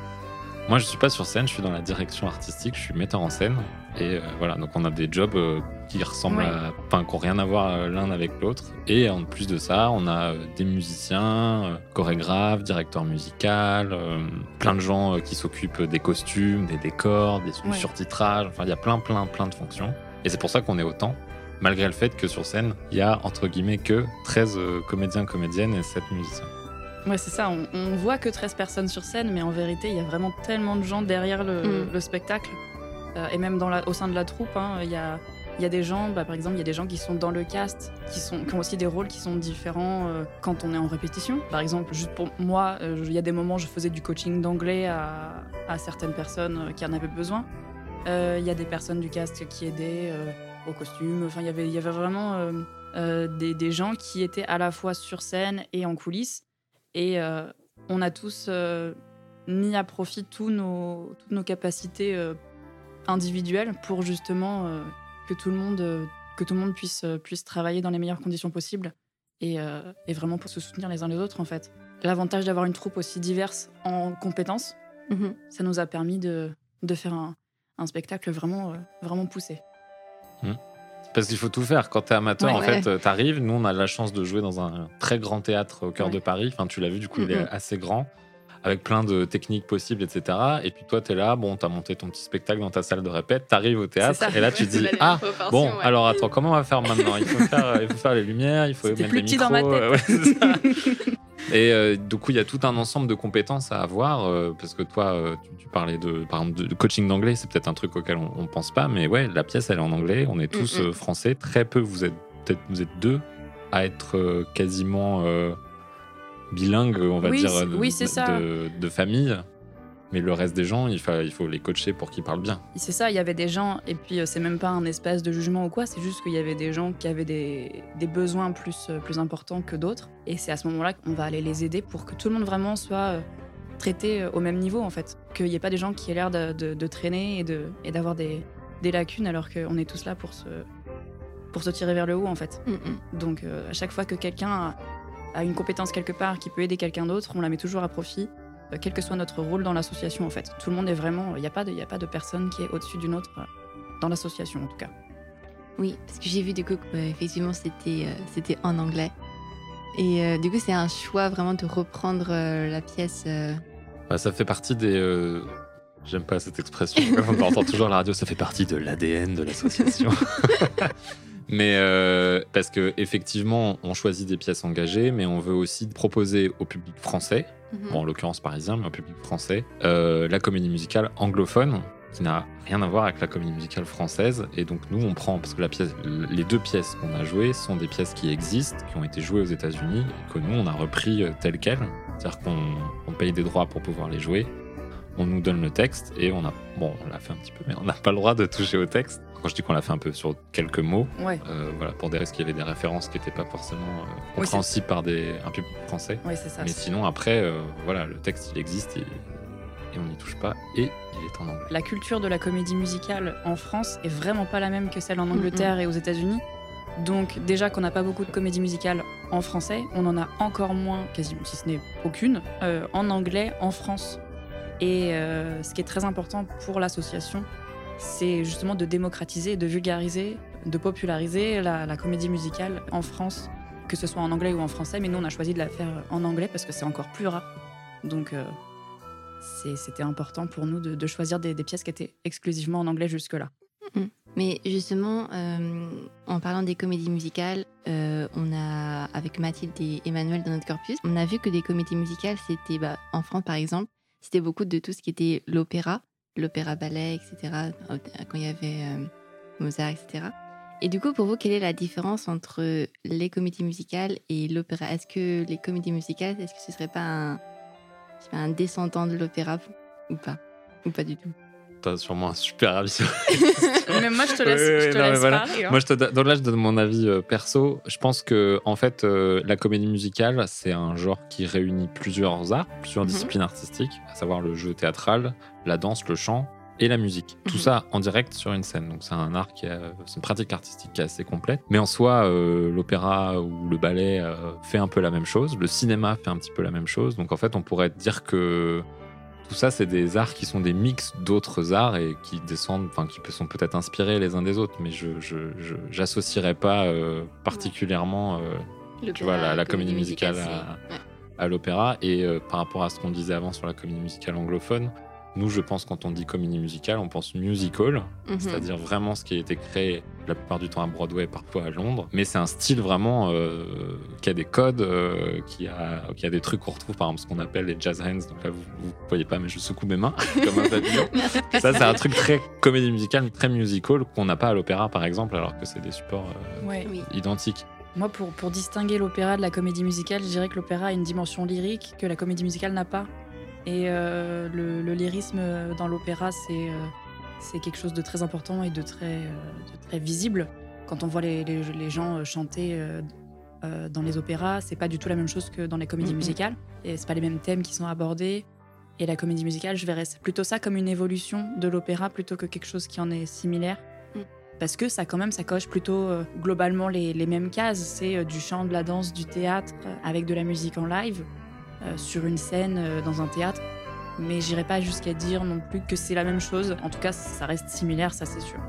S5: Moi, je suis pas sur scène, je suis dans la direction artistique, je suis metteur en scène. Et euh, voilà, donc on a des jobs euh, qui ressemblent
S6: Ouais.
S5: à. Enfin, qui n'ont rien à voir euh, l'un avec l'autre. Et en plus de ça, on a des musiciens, chorégraphes, directeurs musical, plein de gens qui s'occupent des costumes, des décors, des
S6: Ouais.
S5: surtitrage. Enfin, il y a plein, plein, plein de fonctions. Et c'est pour ça qu'on est autant. Malgré le fait que sur scène, il y a entre guillemets que 13 euh, comédiens, comédiennes et 7 musiciens.
S6: Ouais, c'est ça, on, on voit que 13 personnes sur scène, mais en vérité, il y a vraiment tellement de gens derrière le,
S1: Mm.
S6: le spectacle. Euh, et même dans la, au sein de la troupe, hein, il y, a, il y a des gens, bah, par exemple, il y a des gens qui sont dans le cast, qui, sont, qui ont aussi des rôles qui sont différents euh, quand on est en répétition. Par exemple, juste pour moi, euh, il y a des moments, je faisais du coaching d'anglais à, à certaines personnes euh, qui en avaient besoin. Euh, Il y a des personnes du cast qui aidaient euh, au costume. Enfin, il y avait- il y avait vraiment euh, euh, des, des gens qui étaient à la fois sur scène et en coulisses. Et euh, on a tous mis à profit tous nos, toutes nos capacités individuelles pour justement que tout le monde, que tout le monde puisse, puisse travailler dans les meilleures conditions possibles et, et vraiment pour se soutenir les uns les autres en fait. L'avantage d'avoir une troupe aussi diverse en compétences,
S1: Mhm.
S6: ça nous a permis de, de faire un, un spectacle vraiment, euh, vraiment poussé.
S5: Parce qu'il faut tout faire. Quand t'es amateur,
S6: Ouais.
S5: en
S1: Ouais.
S5: fait, t'arrives. Nous, on a la chance de jouer dans un très grand théâtre au cœur
S6: Ouais.
S5: de Paris. Enfin, tu l'as vu, du coup, il est
S1: Mhm.
S5: assez grand, avec plein de techniques possibles, etc. Et puis toi, t'es là, bon, t'as monté ton petit spectacle dans ta salle de répète, t'arrives au théâtre,
S6: ça.
S5: et là, tu dis, ah, bon,
S1: ouais.
S5: alors attends, comment on va faire maintenant? Il faut, faire, il faut faire les lumières, il faut mettre
S6: plus
S5: les
S6: petit
S5: micros.
S6: dans ma tête.
S5: euh, ouais. Et euh, du coup, il y a tout un ensemble de compétences à avoir, euh, parce que toi, euh, tu, tu parlais de, par exemple, de, de coaching d'anglais, c'est peut-être un truc auquel on, on pense pas, mais ouais, la pièce, elle est en anglais, on est tous
S1: Mm, mm.
S5: euh, français, très peu, vous êtes peut-être vous êtes deux à être quasiment bilingues, on va
S6: Oui,
S5: dire, de,
S6: oui, c'est
S5: de-
S6: ça.
S5: de- de famille. Mais le reste des gens, il faut, il faut les coacher pour qu'ils parlent bien.
S6: C'est ça, il y avait des gens, et puis euh, c'est même pas un espace de jugement ou quoi, c'est juste qu'il y avait des gens qui avaient des, des besoins plus, euh, plus importants que d'autres. Et c'est à ce moment-là qu'on va aller les aider pour que tout le monde vraiment soit euh, traité au même niveau, en fait. Qu'il n'y ait pas des gens qui aient l'air de, de- de traîner et de- et d'avoir des, des lacunes alors qu'on est tous là pour se, pour se tirer vers le haut, en fait.
S1: Mhm.
S6: Donc euh, à chaque fois que quelqu'un a, a une compétence quelque part qui peut aider quelqu'un d'autre, on la met toujours à profit, euh, quel que soit notre rôle dans l'association en fait. Tout le monde est vraiment, il n'y a, pas de- il y a pas de personne qui est au-dessus d'une autre euh, dans l'association en tout cas.
S1: Oui, parce que j'ai vu du coup que, euh, effectivement c'était euh, c'était en anglais. Et euh, du coup, c'est un choix vraiment de reprendre euh, la pièce. euh,
S5: Bah, ça fait partie des. euh, J'aime pas cette expression. On entend toujours à la radio, ça fait partie de l'ADN de l'association. mais euh, parce que effectivement, on choisit des pièces engagées, mais on veut aussi proposer au public français,
S1: Mhm.
S5: bon, en l'occurrence parisien, mais au public français, euh, la comédie musicale anglophone, qui n'a rien à voir avec la comédie musicale française. Et donc nous, on prend parce que la pièce, les deux pièces qu'on a jouées sont des pièces qui existent, qui ont été jouées aux États-Unis, que nous, on a repris euh, telles quelles. C'est-à-dire qu'on on paye des droits pour pouvoir les jouer. On nous donne le texte et on a, bon, on l'a fait un petit peu, mais on n'a pas le droit de toucher au texte. Quand je dis qu'on l'a fait un peu sur quelques mots,
S6: Ouais,
S5: euh, voilà, pour des risques, il y avait des références qui n'étaient pas forcément euh,
S6: Oui,
S5: compréhensibles par des, un public français.
S6: ouais c'est ça.
S5: Mais sinon, après, euh, voilà, le texte, il existe et, et on n'y touche pas et il est en anglais.
S6: La culture de la comédie musicale en France est vraiment pas la même que celle en Angleterre et aux États-Unis. Donc déjà qu'on n'a pas beaucoup de comédie musicale en français, on en a encore moins, quasiment si ce n'est aucune, euh, en anglais en France. Et euh, ce qui est très important pour l'association, c'est justement de démocratiser, de vulgariser, de populariser la, comédie musicale en France, que ce soit en anglais ou en français. Mais nous, on a choisi de la faire en anglais parce que c'est encore plus rare. Donc euh, c'était important pour nous de, choisir des, pièces qui étaient exclusivement en anglais jusque-là.
S1: Mais justement, euh, en parlant des comédies musicales, euh, on a, avec Mathilde et Emmanuel dans notre corpus, on a vu que des comédies musicales, c'était, bah, en France par exemple, c'était beaucoup de tout ce qui était l'opéra, l'opéra-ballet, etc., euh, quand il y avait euh, Mozart, etc. Et du coup, pour vous, quelle est la différence entre les comédies musicales et l'opéra? Est-ce que les comédies musicales, est-ce que ce serait pas, un descendant de l'opéra ou pas? Ou pas du tout?
S5: T'as sûrement un super avis sur
S6: Mais moi, je te
S5: laisse- je te laisse
S6: parler.
S5: parler, Moi, je te, don- donc là, je donne mon avis euh, perso. Je pense que, en fait, euh, la comédie musicale, c'est un genre qui réunit plusieurs arts, plusieurs
S1: Mhm.
S5: disciplines artistiques, à savoir le jeu théâtral, la danse, le chant et la musique. Tout
S1: Mhm.
S5: ça en direct sur une scène. Donc, c'est un art qui a- c'est une pratique artistique qui est assez complète. Mais en soi, euh, l'opéra ou le ballet euh, fait un peu la même chose. Le cinéma fait un petit peu la même chose. Donc, en fait, on pourrait dire que tout ça, c'est des arts qui sont des mix d'autres arts et qui descendent, enfin, qui sont peut-être inspirés les uns des autres, mais je j'associerais pas euh, particulièrement euh, Tu vois, la- la comédie musicale
S1: ouais.
S5: à l'opéra. Et euh, par rapport à ce qu'on disait avant sur la comédie musicale anglophone, nous, je pense, quand on dit comédie musicale, on pense musical,
S1: Mhm.
S5: c'est-à-dire vraiment ce qui a été créé la plupart du temps à Broadway, parfois à Londres. Mais c'est un style vraiment euh, qui a des codes, euh, qui, a, qui a des trucs qu'on retrouve, par exemple, ce qu'on appelle les jazz hands. Donc là, vous ne voyez pas, mais je secoue mes mains comme un papillon. Ça, c'est un truc très comédie musicale, très musical, qu'on n'a pas à l'opéra, par exemple, alors que c'est des supports euh,
S6: Ouais.
S1: Oui.
S5: identiques.
S6: Moi, pour, pour distinguer l'opéra de la comédie musicale, je dirais que l'opéra a une dimension lyrique que la comédie musicale n'a pas. Et euh, le, le lyrisme dans l'opéra, c'est euh, quelque chose de très important et de très, euh, de très visible. Quand on voit les, les- les gens euh, chanter euh, euh, dans les opéras, c'est pas du tout la même chose que dans les comédies
S1: Mhm.
S6: musicales. Et c'est pas les mêmes thèmes qui sont abordés. Et la comédie musicale, je verrais plutôt ça comme une évolution de l'opéra plutôt que quelque chose qui en est similaire.
S1: Mm.
S6: Parce que ça, quand même, ça coche plutôt euh, globalement les, les mêmes cases. C'est euh, du chant, de la danse, du théâtre, euh, avec de la musique en live, euh, sur une scène, euh, dans un théâtre. Mais j'irai pas jusqu'à dire non plus que c'est la même chose. En tout cas, ça reste similaire, ça c'est sûr.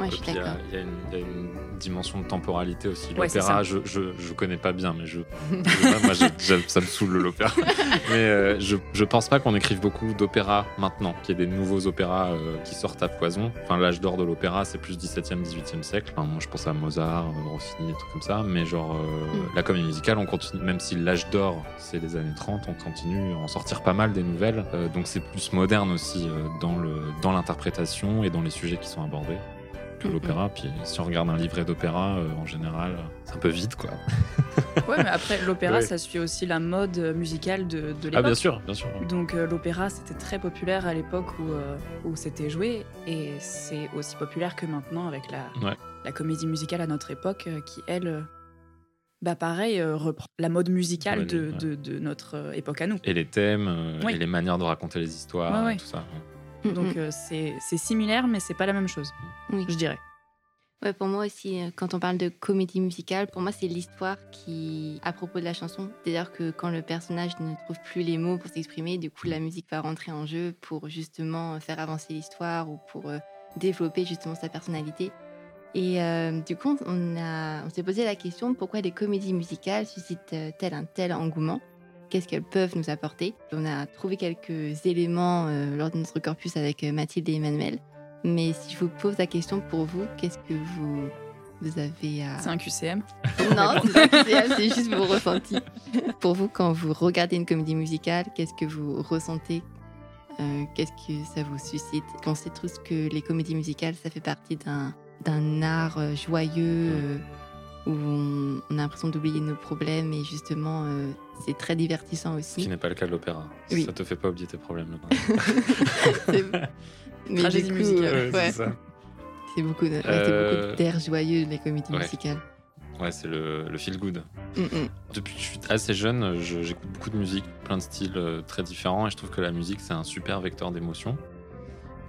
S1: Ouais,
S5: Et
S1: je suis
S5: puis, il y a-
S1: d'accord.
S5: il y, a une- il y a une dimension de temporalité aussi.
S6: Ouais,
S5: L'opéra,
S6: ça.
S5: je, je, je connais pas bien, mais je, je- moi, je- je- ça me saoule l'opéra. mais euh, je, je pense pas qu'on écrive beaucoup d'opéras maintenant, qu'il y ait des nouveaux opéras euh, qui sortent à foison. Enfin, l'âge d'or de l'opéra, c'est plus 17e, 18e siècle. Enfin, moi, je pense à Mozart, euh, Rossini, des trucs comme ça. Mais genre, euh,
S1: Mm.
S5: la comédie musicale, on continue, même si l'âge d'or, c'est les années 30, on continue à en sortir pas mal des nouvelles. Euh, donc, c'est plus moderne aussi euh, dans le dans l'interprétation et dans les sujets qui sont abordés que l'opéra. Puis si on regarde un livret d'opéra, euh, en général, c'est un peu vide, quoi.
S6: Ouais, mais après, l'opéra,
S5: Ouais.
S6: ça suit aussi la mode musicale de, de l'époque.
S5: Ah, bien sûr, bien sûr.
S6: Donc euh, l'opéra, c'était très populaire à l'époque où, euh, où c'était joué, et c'est aussi populaire que maintenant avec la,
S5: Ouais.
S6: la comédie musicale à notre époque, euh, qui elle, euh, bah pareil, euh, reprend la mode musicale
S5: Ouais,
S6: de,
S5: ouais.
S6: de- de notre euh, époque à nous.
S5: Et les thèmes, euh,
S6: Oui.
S5: et les manières de raconter les histoires,
S6: Ouais, ouais.
S5: tout ça.
S6: Donc euh, c'est c'est similaire, mais c'est pas la même chose,
S1: Oui.
S6: je dirais.
S1: Ouais, pour moi aussi, euh, quand on parle de comédie musicale, pour moi, c'est l'histoire qui, à propos de la chanson, c'est-à-dire que quand le personnage ne trouve plus les mots pour s'exprimer, du coup, la musique va rentrer en jeu pour justement faire avancer l'histoire ou pour euh, développer justement sa personnalité. Et euh, du coup, on, a, on s'est posé la question pourquoi les comédies musicales suscitent-elles un tel engouement? Qu'est-ce qu'elles peuvent nous apporter. On a trouvé quelques éléments euh, lors de notre corpus avec euh, Mathilde et Emmanuel. Mais si je vous pose la question pour vous, qu'est-ce que vous, vous avez à...
S6: C'est un QCM.
S1: Non, c'est pas QCM, c'est juste vos ressentis. Pour vous, quand vous regardez une comédie musicale, qu'est-ce que vous ressentez Euh, Qu'est-ce que ça vous suscite? On sait tous que les comédies musicales, ça fait partie d'un d'un art joyeux euh, où on, on a l'impression d'oublier nos problèmes et justement, euh, c'est très divertissant
S5: Ce qui
S1: aussi.
S5: n'est pas le cas de l'opéra.
S1: Oui.
S5: Ça te fait pas oublier tes problèmes.
S1: C'est- Mais
S6: Tragédie
S1: du coup,
S6: musicale.
S1: euh,
S5: Ouais,
S1: ouais,
S5: c'est ça.
S1: c'est beaucoup c'est
S5: Euh,
S1: d'air joyeux, les comédies
S5: ouais.
S1: musicales.
S5: Ouais, c'est le, le feel good.
S1: Mm, mm.
S5: Depuis que je suis assez jeune, je- j'écoute beaucoup de musique, plein de styles euh, très différents, et je trouve que la musique, c'est un super vecteur d'émotion.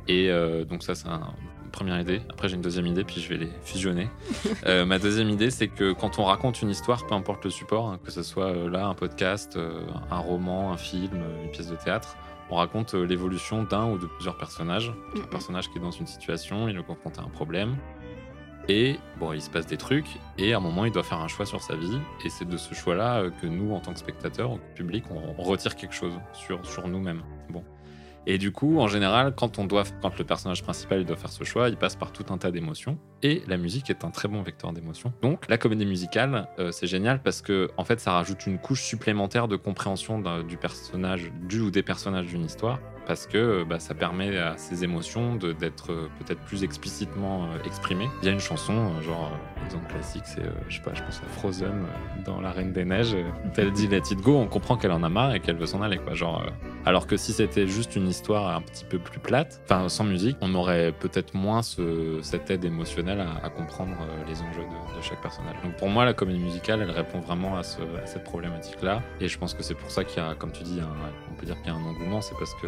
S5: Et euh, donc ça, c'est un- première idée. Après, j'ai une deuxième idée, puis je vais les fusionner. Euh, ma deuxième idée, c'est que quand on raconte une histoire, peu importe le support, hein, que ce soit euh, là un podcast, euh, un roman, un film, une pièce de théâtre, on raconte l'évolution d'un ou de plusieurs personnages. Un personnage qui est dans une situation, il est confronté à un problème. Et bon, il se passe des trucs, et à un moment, il doit faire un choix sur sa vie, et c'est de ce choix-là que nous, en tant que spectateurs, que public, on, on retire quelque chose sur, sur nous-mêmes. Bon. Et du coup, en général, quand, le personnage principal doit faire ce choix, il passe par tout un tas d'émotions, et la musique est un très bon vecteur d'émotions. Donc, la comédie musicale, euh, c'est génial parce que, en fait, ça rajoute une couche supplémentaire de compréhension du personnage, du ou des personnages d'une histoire, parce que euh, bah, ça permet à ces émotions d'être euh, peut-être plus explicitement euh, exprimées. Il y a une chanson, genre, exemple classique, c'est, je sais pas, je pense à Frozen dans La Reine des Neiges. Elle dit Let it go, on comprend qu'elle en a marre et qu'elle veut s'en aller, quoi. Genre, alors que si c'était juste une histoire un petit peu plus plate, enfin sans musique, on aurait peut-être moins ce- cette aide émotionnelle à, comprendre les enjeux de, chaque personnage. Donc pour moi, la comédie musicale, elle répond vraiment à, ce- à cette problématique-là. Et je pense que c'est pour ça qu'il y a, comme tu dis, on peut dire qu'il y a un engouement, c'est parce que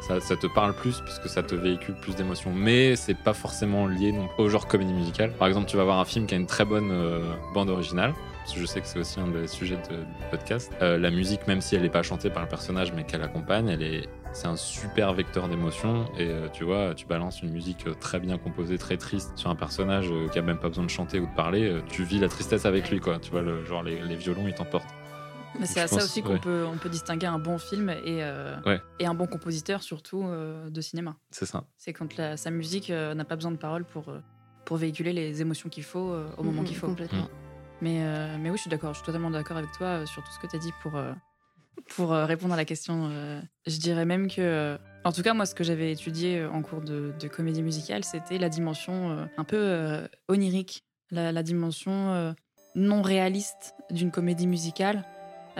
S5: ça, ça te parle plus puisque ça te véhicule plus d'émotions. Mais c'est pas forcément lié non au genre comédie musicale. Par exemple, tu vas voir un film qui a une très bonne euh, bande originale. Parce que je sais que c'est aussi un des sujets du podcast. Euh, la musique, même si elle n'est pas chantée par le personnage, mais qu'elle accompagne, elle est, c'est un super vecteur d'émotion. Et euh, tu vois, tu balances une musique euh, très bien composée, très triste sur un personnage euh, qui a même pas besoin de chanter ou de parler. tu vis la tristesse avec lui, quoi. Tu vois, le, genre les, les violons, ils t'emportent.
S6: Mais c'est à ça
S5: pense,
S6: aussi qu'on
S5: ouais.
S6: peut, on peut distinguer un bon film et, euh,
S5: Ouais.
S6: et un bon compositeur, surtout euh, de cinéma.
S5: C'est ça.
S6: C'est quand la- sa musique euh, n'a pas besoin de paroles pour, pour véhiculer les émotions qu'il faut euh, au moment
S1: Mm,
S6: qu'il faut.
S1: Complètement.
S6: Mais, euh, mais oui, je suis d'accord, je suis totalement d'accord avec toi sur tout ce que tu as dit pour, euh, pour euh, répondre à la question. euh, je dirais même que, euh, en tout cas, moi, ce que j'avais étudié en cours de, de comédie musicale, c'était la dimension euh, un peu euh, onirique, la, la dimension euh, non réaliste d'une comédie musicale,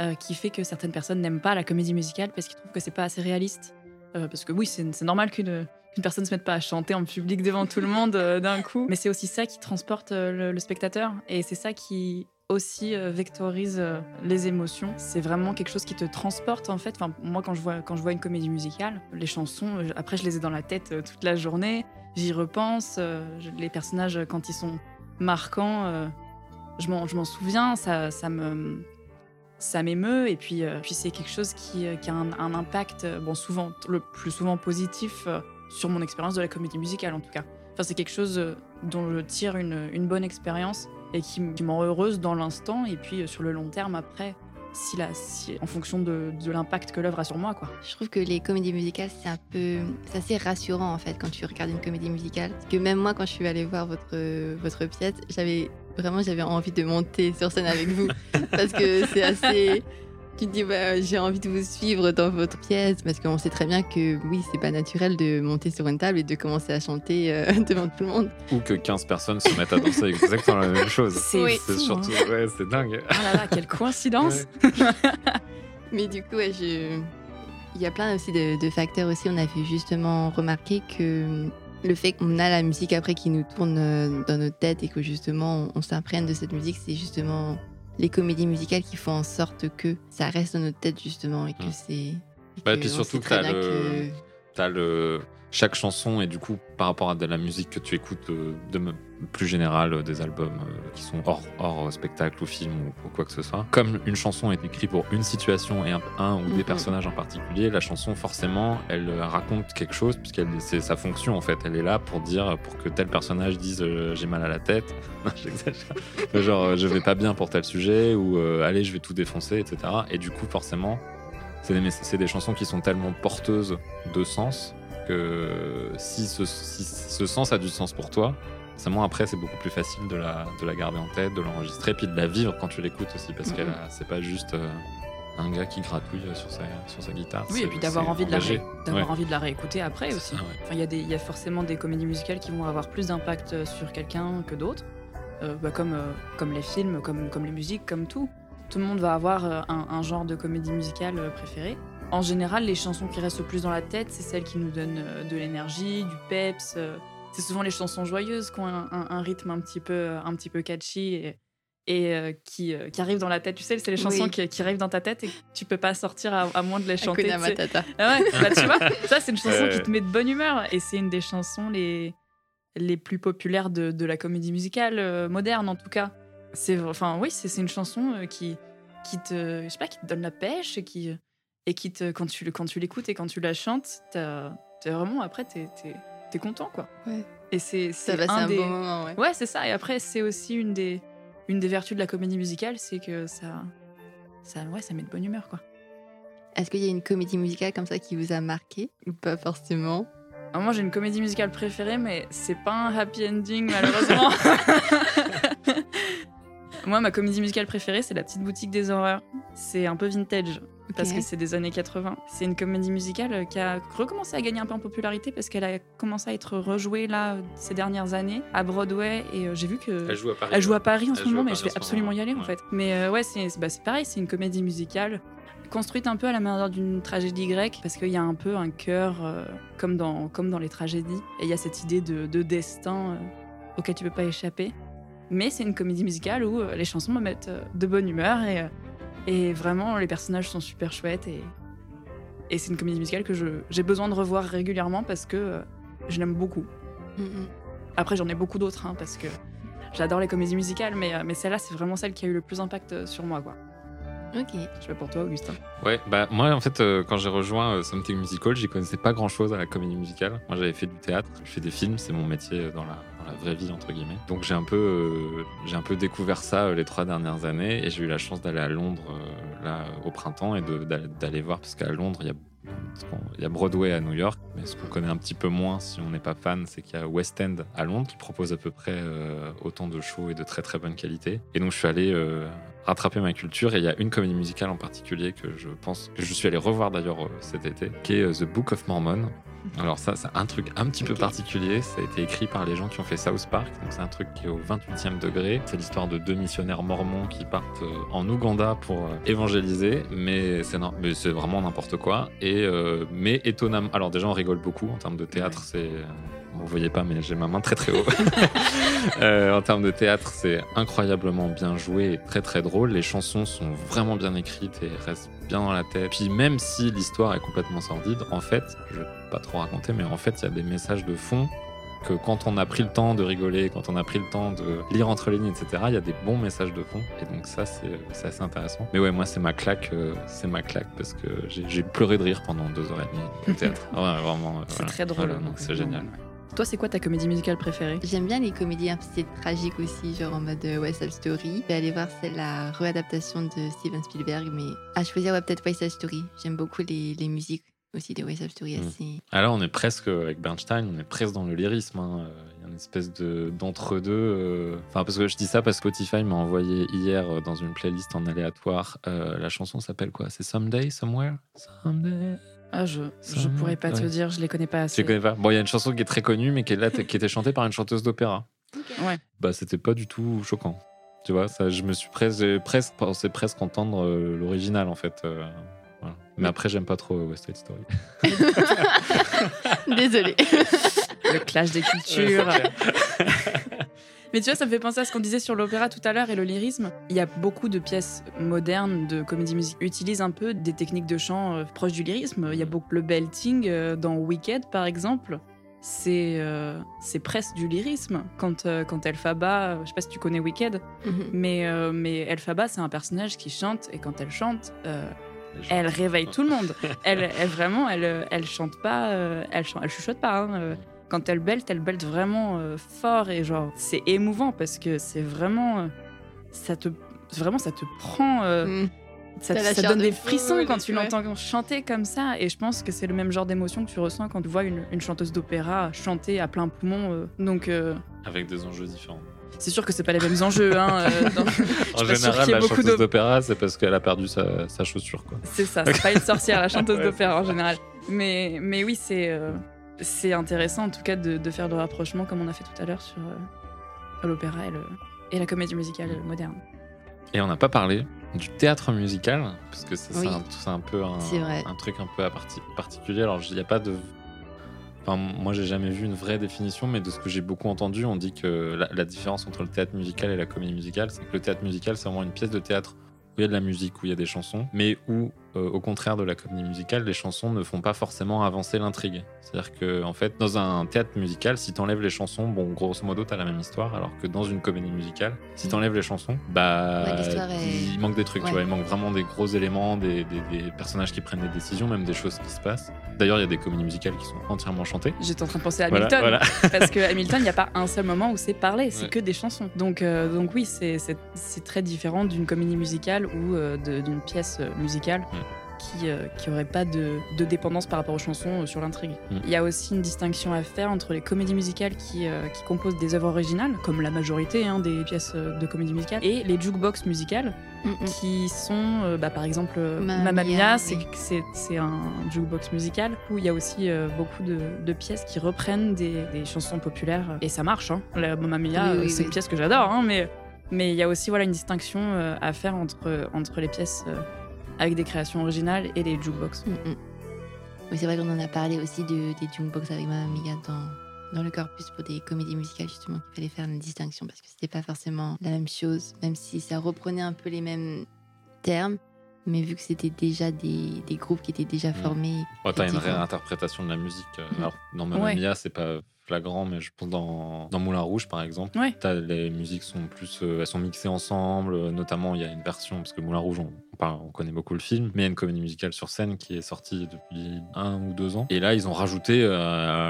S6: euh, qui fait que certaines personnes n'aiment pas la comédie musicale parce qu'ils trouvent que c'est pas assez réaliste. Euh, parce que oui, c'est normal qu'une personne se mette pas à chanter en public devant tout le monde euh, d'un coup. Mais c'est aussi ça qui transporte le, spectateur et c'est ça qui aussi vectorise les émotions. C'est vraiment quelque chose qui te transporte en fait. Moi, quand je vois quand je vois une comédie musicale, les chansons, après je les ai dans la tête toute la journée. J'y repense. les personnages quand ils sont marquants, je m'en souviens. Ça ça me ça m'émeut et puis, euh, puis c'est quelque chose qui, euh, qui a un, impact, euh, bon souvent, le plus souvent positif sur mon expérience de la comédie musicale en tout cas. Enfin, c'est quelque chose dont je tire une, une bonne expérience et qui, qui me rend heureuse dans l'instant et puis sur le long terme après, si la, si, en fonction de, de l'impact que l'œuvre a sur moi. quoi.
S1: Je trouve que les comédies musicales, c'est un peu. C'est assez rassurant en fait quand tu regardes une comédie musicale. Parce que même moi, quand je suis allée voir votre, votre pièce, j'avais vraiment j'avais envie de monter sur scène avec vous. parce que c'est assez. Tu te dis, bah, j'ai envie de vous suivre dans votre pièce. Parce qu'on sait très bien que oui, c'est pas naturel de monter sur une table et de commencer à chanter euh, devant tout le monde.
S5: Ou que 15 personnes se mettent à danser exactement la même chose.
S6: C'est
S1: Oui.
S5: Surtout,
S6: hein.
S5: ouais, c'est dingue.
S6: Ah là là, quelle coïncidence
S1: Mais du coup, ouais, je... il y a plein aussi de, de facteurs aussi. On avait justement remarqué que le fait qu'on a la musique après qui nous tourne euh, dans notre tête et que justement on, s'imprègne de cette musique, c'est justement les comédies musicales qui font en sorte que ça reste dans notre tête justement et que
S5: Mm.
S1: c'est.
S5: Bah, puis surtout que t'as le- chaque chanson et du coup par rapport à de la musique que tu écoutes euh, de m- plus générale euh, des albums euh, qui sont hors, hors spectacle ou film ou, ou quoi que ce soit. Comme une chanson est écrite pour une situation et un, un ou des
S1: Mhm.
S5: personnages en particulier la chanson forcément elle euh, raconte quelque chose puisqu'elle c'est sa fonction en fait. Elle est là pour dire pour que tel personnage dise euh, j'ai mal à la tête. Genre euh, je vais pas bien pour tel sujet ou euh, allez je vais tout défoncer etc et du coup forcément c'est des, des chansons qui sont tellement porteuses de sens que si ce, si ce sens a du sens pour toi, forcément après c'est beaucoup plus facile de la, de la garder en tête, de l'enregistrer, puis de la vivre quand tu l'écoutes aussi, parce
S6: Mhm.
S5: qu'elle a- c'est pas juste euh, un gars qui gratouille sur sa, sur sa guitare.
S6: Oui, et puis d'avoir envie, de la d'avoir
S5: Ouais.
S6: envie de la réécouter après aussi.
S5: ça, ouais.
S6: Enfin, il y, il y a forcément des comédies musicales qui vont avoir plus d'impact euh, sur quelqu'un que d'autres, Euh, bah, comme, euh, comme les films, comme, comme les musiques, comme tout. Tout le monde va avoir euh, un, un genre de comédie musicale euh, préféré. En général, les chansons qui restent le plus dans la tête, c'est celles qui nous donnent euh, de l'énergie, du peps. Euh, c'est souvent les chansons joyeuses qui ont un, un- un rythme un petit peu, un petit peu catchy et, et, euh, qui, euh, qui arrivent dans la tête. Tu sais, c'est les chansons
S1: Oui.
S6: qui, qui arrivent dans ta tête et que tu peux pas sortir à, à moins de les chanter.
S1: Matata.
S6: Ah ouais, bah tu vois, ça c'est une chanson qui te met de bonne humeur et c'est une des chansons les, les plus populaires de, de la comédie musicale euh, moderne en tout cas. C'est enfin oui, c'est une chanson euh, qui qui te je sais pas qui te donne la pêche et qui et qui te quand tu quand tu l'écoutes et quand tu la chantes, t'as- t'es vraiment après t'es t'es content quoi.
S1: Ouais.
S6: Et c'est un
S1: un
S6: des
S1: bon moment, ouais.
S6: Ouais, c'est ça. Et après, c'est aussi une des, une des vertus de la comédie musicale, c'est que ça, ça, ouais, ça met de bonne humeur, quoi.
S1: Est-ce qu'il y a une comédie musicale comme ça qui vous a marqué ou pas forcément?
S6: Alors, moi, j'ai une comédie musicale préférée, mais c'est pas un happy ending, malheureusement. moi, ma comédie musicale préférée, c'est La Petite Boutique des Horreurs. C'est un peu vintage. Parce que c'est des années 80. C'est une comédie musicale qui a recommencé à gagner un peu en popularité parce qu'elle a commencé à être rejouée là ces dernières années à Broadway et euh, j'ai vu que
S5: Elle joue à Paris.
S6: Elle joue à Paris en ce moment, mais je vais absolument
S5: moment,
S6: y aller en
S5: ouais.
S6: fait. Mais euh, ouais, c'est bah, c'est pareil, c'est une comédie musicale construite un peu à la manière d'une tragédie grecque parce qu'il y a un peu un cœur euh, comme, dans, comme dans les tragédies et il y a cette idée de, de destin euh, auquel tu peux pas échapper. Mais c'est une comédie musicale où euh, les chansons me mettent euh, de bonne humeur et, euh, et vraiment les personnages sont super chouettes et, et c'est une comédie musicale que je- j'ai besoin de revoir régulièrement parce que euh, je l'aime beaucoup.
S1: Mhm.
S6: Après, j'en ai beaucoup d'autres, hein, parce que j'adore les comédies musicales, mais, euh, mais celle-là, c'est vraiment celle qui a eu le plus d'impact euh, sur moi. Quoi.
S1: Ok.
S6: Je vais pour toi, Augustin.
S5: Ouais, bah moi en fait euh, quand j'ai rejoint euh, Something Musical, j'y connaissais pas grand chose à la comédie musicale. Moi j'avais fait du théâtre, je fais des films, c'est mon métier dans la, vraie vie entre guillemets. Donc j'ai un peu euh, j'ai un peu découvert ça euh, les trois dernières années et j'ai eu la chance d'aller à Londres euh, là au printemps et d'aller voir parce qu'à Londres il y a il y a Broadway à New York, mais ce qu'on connaît un petit peu moins si on n'est pas fan, c'est qu'il y a West End à Londres qui propose à peu près autant de shows et de très très bonne qualité. Et donc je suis allé rattraper ma culture et il y a une comédie musicale en particulier que je pense que je suis allé revoir d'ailleurs cet été, qui est The Book of Mormon. Alors ça, c'est un truc un petit peu particulier. Ça a été écrit par les gens qui ont fait South Park. Donc c'est un truc qui est au 28e degré. C'est l'histoire de deux missionnaires mormons qui partent euh, en Ouganda pour euh, évangéliser. Mais c'est non- mais c'est vraiment n'importe quoi. Et euh, mais étonnamment, alors déjà on rigole beaucoup en termes de théâtre. C'est vous voyez pas, mais j'ai ma main très très haut. Euh, en termes de théâtre, c'est incroyablement bien joué et très très drôle. Les chansons sont vraiment bien écrites et restent bien dans la tête. Puis même si l'histoire est complètement sordide, en fait, je vais pas trop raconter, mais en fait, il y a des messages de fond que quand on a pris le temps de rigoler, quand on a pris le temps de lire entre les lignes, etc., il y a des bons messages de fond. Et donc ça, c'est assez intéressant. Mais ouais, moi, c'est ma claque, euh, c'est ma claque parce que j'ai pleuré de rire pendant deux heures et demie au théâtre. Ouais, vraiment. euh,
S6: C'est
S5: voilà.
S6: très drôle.
S5: Voilà, donc c'est génial.
S6: Toi, c'est quoi ta comédie musicale préférée?
S1: J'aime bien les comédies un peu tragiques aussi, genre en mode euh, West Side Story. Je vais aller voir celle la réadaptation de Steven Spielberg, mais à choisir ouais, peut-être West Side Story. J'aime beaucoup les, les musiques aussi de West Side Story
S5: Mm.
S1: assez.
S5: Ah on est presque, avec Bernstein, on est presque dans le lyrisme. hein. Il y a une espèce de d'entre-deux. euh. Enfin, parce que je dis ça parce que Spotify m'a envoyé hier euh, dans une playlist en aléatoire. euh, la chanson s'appelle quoi? C'est Someday, Somewhere? Someday
S6: Ah, je, je pourrais pas te dire, je les connais pas
S5: Tu
S6: assez.
S5: les connais pas Bon, il y a une chanson qui est très connue, mais qui, est là, qui était chantée par une chanteuse d'opéra.
S6: Ouais.
S5: Bah, c'était pas du tout choquant. Tu vois, ça, je me suis presque, presque pensé presque entendre euh, l'original en fait. euh, voilà. Mais après, j'aime pas trop West Side Story.
S1: Désolée.
S6: Le clash des cultures. Mais tu vois, ça me fait penser à ce qu'on disait sur l'opéra tout à l'heure et le lyrisme. Il y a beaucoup de pièces modernes de comédie musique utilisent un peu des techniques de chant euh, proches du lyrisme. Il y a beaucoup le belting euh, dans Wicked, par exemple. C'est euh, c'est presque du lyrisme. Quand, euh, quand Elphaba, je sais pas si tu connais Wicked,
S1: Mhm.
S6: mais, euh, mais Elphaba, c'est un personnage qui chante et quand elle chante, euh, elle réveille tout le monde. Elle, elle vraiment, elle, elle chante pas, euh, elle, elle chuchote pas. hein, euh. Quand elle belte, elle belte vraiment euh, fort et genre c'est émouvant parce que c'est vraiment, euh, ça te, vraiment ça te prend, euh,
S1: Mm.
S6: ça, donne
S1: de
S6: des frissons quand tu
S1: ouais.
S6: l'entends chanter comme ça et je pense que c'est le même genre d'émotion que tu ressens quand tu vois une, une chanteuse d'opéra chanter à plein poumon. euh. donc euh,
S5: Avec des enjeux différents.
S6: c'est sûr que c'est pas les mêmes enjeux. Hein, euh, dans-
S5: En général, la chanteuse d'opéra, c'est parce qu'elle a perdu sa, sa chaussure. Quoi.
S6: C'est ça, c'est pas une sorcière, la chanteuse
S5: Ouais,
S6: d'opéra en général. Mais, mais oui, c'est euh, c'est intéressant en tout cas de, de faire le rapprochement comme on a fait tout à l'heure sur euh, l'opéra et, le- et la comédie musicale moderne.
S5: Et on n'a pas parlé du théâtre musical, parce que c'est
S1: Oui.
S5: un peu un, truc un peu à parti- particulier. Alors, il n'y a pas de. Enfin, moi, j'ai jamais vu une vraie définition, mais de ce que j'ai beaucoup entendu, on dit que la, la différence entre le théâtre musical et la comédie musicale, c'est que le théâtre musical, c'est vraiment une pièce de théâtre où il y a de la musique, où il y a des chansons, mais où, au contraire de la comédie musicale, les chansons ne font pas forcément avancer l'intrigue. C'est-à-dire que, en fait, dans un théâtre musical, si t'enlèves les chansons, bon, grosso modo, t'as la même histoire, alors que dans une comédie musicale, si t'enlèves les chansons, bah,
S1: Ouais,
S5: il manque des trucs, tu vois, il manque vraiment des gros éléments, des, des- des personnages qui prennent des décisions, même des choses qui se passent. D'ailleurs, il y a des comédies musicales qui sont entièrement chantées.
S6: J'étais en train de penser à Hamilton,
S5: voilà.
S6: parce que Hamilton, il n'y a pas un seul moment où c'est parlé, c'est
S5: Ouais.
S6: que des chansons. Donc, euh, donc oui, c'est très différent d'une comédie musicale ou euh, d'une pièce euh, musicale. Qui, euh, qui aurait pas de, de dépendance par rapport aux chansons euh, sur l'intrigue.
S5: Mm.
S6: Il y a aussi une distinction à faire entre les comédies musicales qui, euh, qui composent des œuvres originales, comme la majorité hein, des pièces euh, de comédie musicale, et les jukebox musicales,
S1: Mm, mm.
S6: qui sont, euh, bah, par exemple, euh,
S1: Mamma Mia,
S6: Mia, c'est
S1: oui.
S6: c'est- c'est un jukebox musical où il y a aussi euh, beaucoup de, de pièces qui reprennent des, des chansons populaires et ça marche. Hein. La Mamma Mia,
S1: Oui,
S6: euh,
S1: oui,
S6: c'est une pièce que j'adore, hein, mais mais il y a aussi voilà une distinction euh, à faire entre entre les pièces euh, avec des créations originales et les jukebox.
S1: Mm, mm. Oui, c'est vrai qu'on en a parlé aussi de, des jukebox avec Mamma Mia dans, dans le corpus pour des comédies musicales, justement, qu'il fallait faire une distinction parce que c'était pas forcément la même chose, même si ça reprenait un peu les mêmes termes, mais vu que c'était déjà des, des groupes qui étaient déjà formés.
S5: Oh, t'as une réinterprétation de la musique. euh,
S1: Mm.
S5: Alors, dans Mamma
S6: Ouais.
S5: Mia, c'est pas flagrant, mais je pense dans, dans Moulin Rouge, par exemple,
S6: Ouais.
S5: t'as- les musiques sont plus, euh, elles sont mixées ensemble. euh, notamment, il y a une version parce que Moulin Rouge, on, on parle- on connaît beaucoup le film, mais il y a une comédie musicale sur scène qui est sortie depuis un ou deux ans. Et là, ils ont rajouté, euh,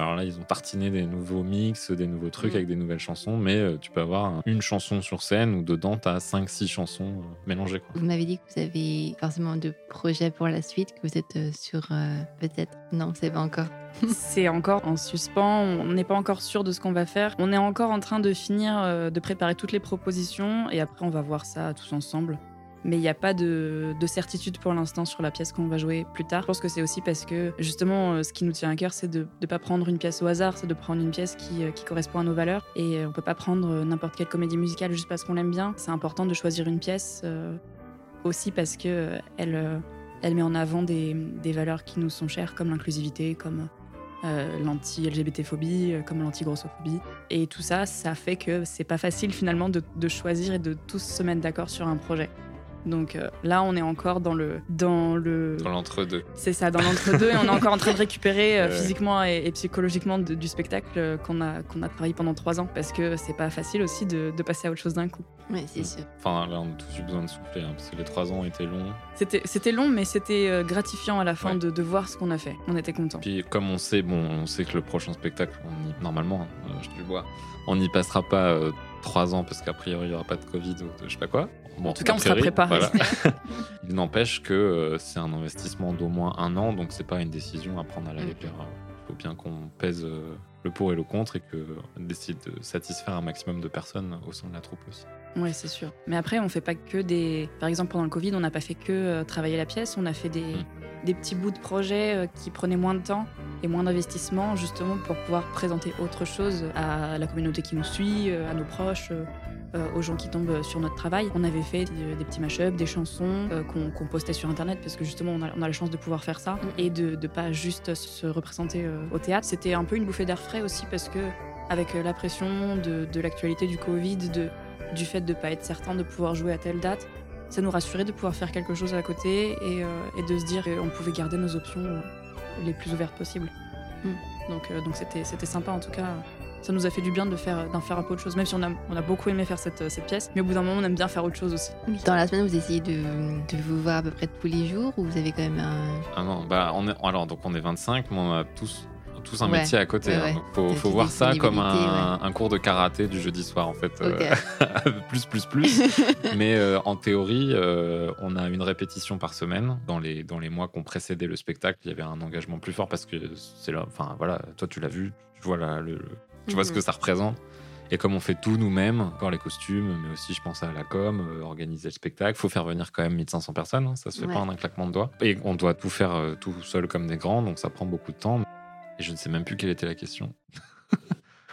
S5: alors là, ils ont tartiné des nouveaux mix, des nouveaux trucs
S1: Mm.
S5: avec des nouvelles chansons, mais euh, tu peux avoir un- une chanson sur scène où dedans, t'as 5-6 chansons euh, mélangées. Quoi.
S1: Vous m'avez dit que vous avez forcément de projets pour la suite, que vous êtes euh, sur euh, peut-être. Non, savez pas encore.
S6: C'est encore en suspens, on n'est pas encore sûr de ce qu'on va faire. On est encore en train de finir euh, de préparer toutes les propositions et après on va voir ça tous ensemble. Mais il n'y a pas de, de certitude pour l'instant sur la pièce qu'on va jouer plus tard. Je pense que c'est aussi parce que justement euh, ce qui nous tient à cœur c'est de ne pas prendre une pièce au hasard, c'est de prendre une pièce qui, euh, correspond à nos valeurs. Et on peut pas prendre n'importe quelle comédie musicale juste parce qu'on l'aime bien. C'est important de choisir une pièce aussi parce que elle, met en avant des valeurs qui nous sont chères comme l'inclusivité, comme euh, l'anti-LGBT-phobie, euh, comme l'anti-grossophobie. Et tout ça, ça fait que c'est pas facile finalement de, de choisir et de tous se mettre d'accord sur un projet. Donc euh, là, on est encore dans le dans le
S5: Dans l'entre-deux.
S6: c'est ça, dans l'entre-deux, et on est encore en train de récupérer euh,
S5: Ouais.
S6: physiququement et, et psychologiquement de- du spectacle euh, qu'on a qu'on a travaillé pendant trois ans, parce que c'est pas facile aussi de, de passer à autre chose d'un coup.
S1: Oui, c'est sûr.
S5: Enfin, là, on a tous eu besoin de souffler, hein, parce que les trois ans étaient longs.
S6: C'était c'était long, mais c'était gratifiant à la fin
S5: Ouais.
S6: de, de voir ce qu'on a fait. On était contents.
S5: Puis comme on sait, bon, on sait que le prochain spectacle, on y- normalement, hein, je te le vois, on n'y passera pas euh, trois ans parce qu'a priori il n'y aura pas de Covid ou de je sais pas quoi. Bon,
S6: En tout cas, on sera préparé.
S5: voilà. Il n'empêche que euh, c'est un investissement d'au moins un an, donc c'est pas une décision à prendre à la
S1: Mm.
S5: légère. Il faut bien qu'on pèse euh, le pour et le contre et qu'on décide de satisfaire un maximum de personnes au sein de la troupe aussi.
S6: Ouais, c'est sûr. Mais après, on fait pas que des. Par exemple, pendant le Covid, on n'a pas fait que euh, travailler la pièce. On a fait des,
S5: Mm.
S6: des petits bouts de projets euh, qui prenaient moins de temps et moins d'investissement, justement pour pouvoir présenter autre chose à la communauté qui nous suit, euh, à nos proches. Euh, euh, aux gens qui tombent sur notre travail. On avait fait des, des petits mashups, des chansons euh, qu'on postait sur internet parce que justement on a, on a la chance de pouvoir faire ça et de, de pas juste se représenter euh, au théâtre. C'était un peu une bouffée d'air frais aussi parce que avec euh, la pression de, de l'actualité du Covid, de, du fait de ne pas être certain de pouvoir jouer à telle date, ça nous rassurait de pouvoir faire quelque chose à côté et, euh, et de se dire qu'on pouvait garder nos options euh, les plus ouvertes possibles.
S1: Mm.
S6: Donc euh, c'était sympa en tout cas. Ça nous a fait du bien de faire d'en faire un peu autre chose, même si on a, on a beaucoup aimé faire cette, cette pièce. Mais au bout d'un moment, on aime bien faire autre chose aussi.
S1: Dans la semaine, vous essayez de, de vous voir à peu près tous les jours ou vous avez quand même un.
S5: Ah non, bah on est alors donc on est 25, mais on a tous tous un
S1: Ouais,
S5: métier à côté.
S1: ouais,
S5: hein.
S1: ouais.
S5: Faut, faut voir ça comme un, un cours de karaté du jeudi soir en fait.
S1: Ok.
S5: Euh, plus plus plus. mais euh, en théorie, euh, on a une répétition par semaine. Dans les dans les mois qui ont précédé le spectacle, il y avait un engagement plus fort parce que c'est là. Enfin voilà, toi tu l'as vu, tu vois le- tu vois ce que ça représente. Et comme on fait tout nous-mêmes, encore les costumes, mais aussi je pense à la com, euh, organiser le spectacle, faut faire venir quand même 1500 personnes, hein, ça se fait
S1: Ouais.
S5: pas en un claquement de doigts. Et on doit tout faire euh, tout seul comme des grands, donc ça prend beaucoup de temps. Et je ne sais même plus quelle était la question.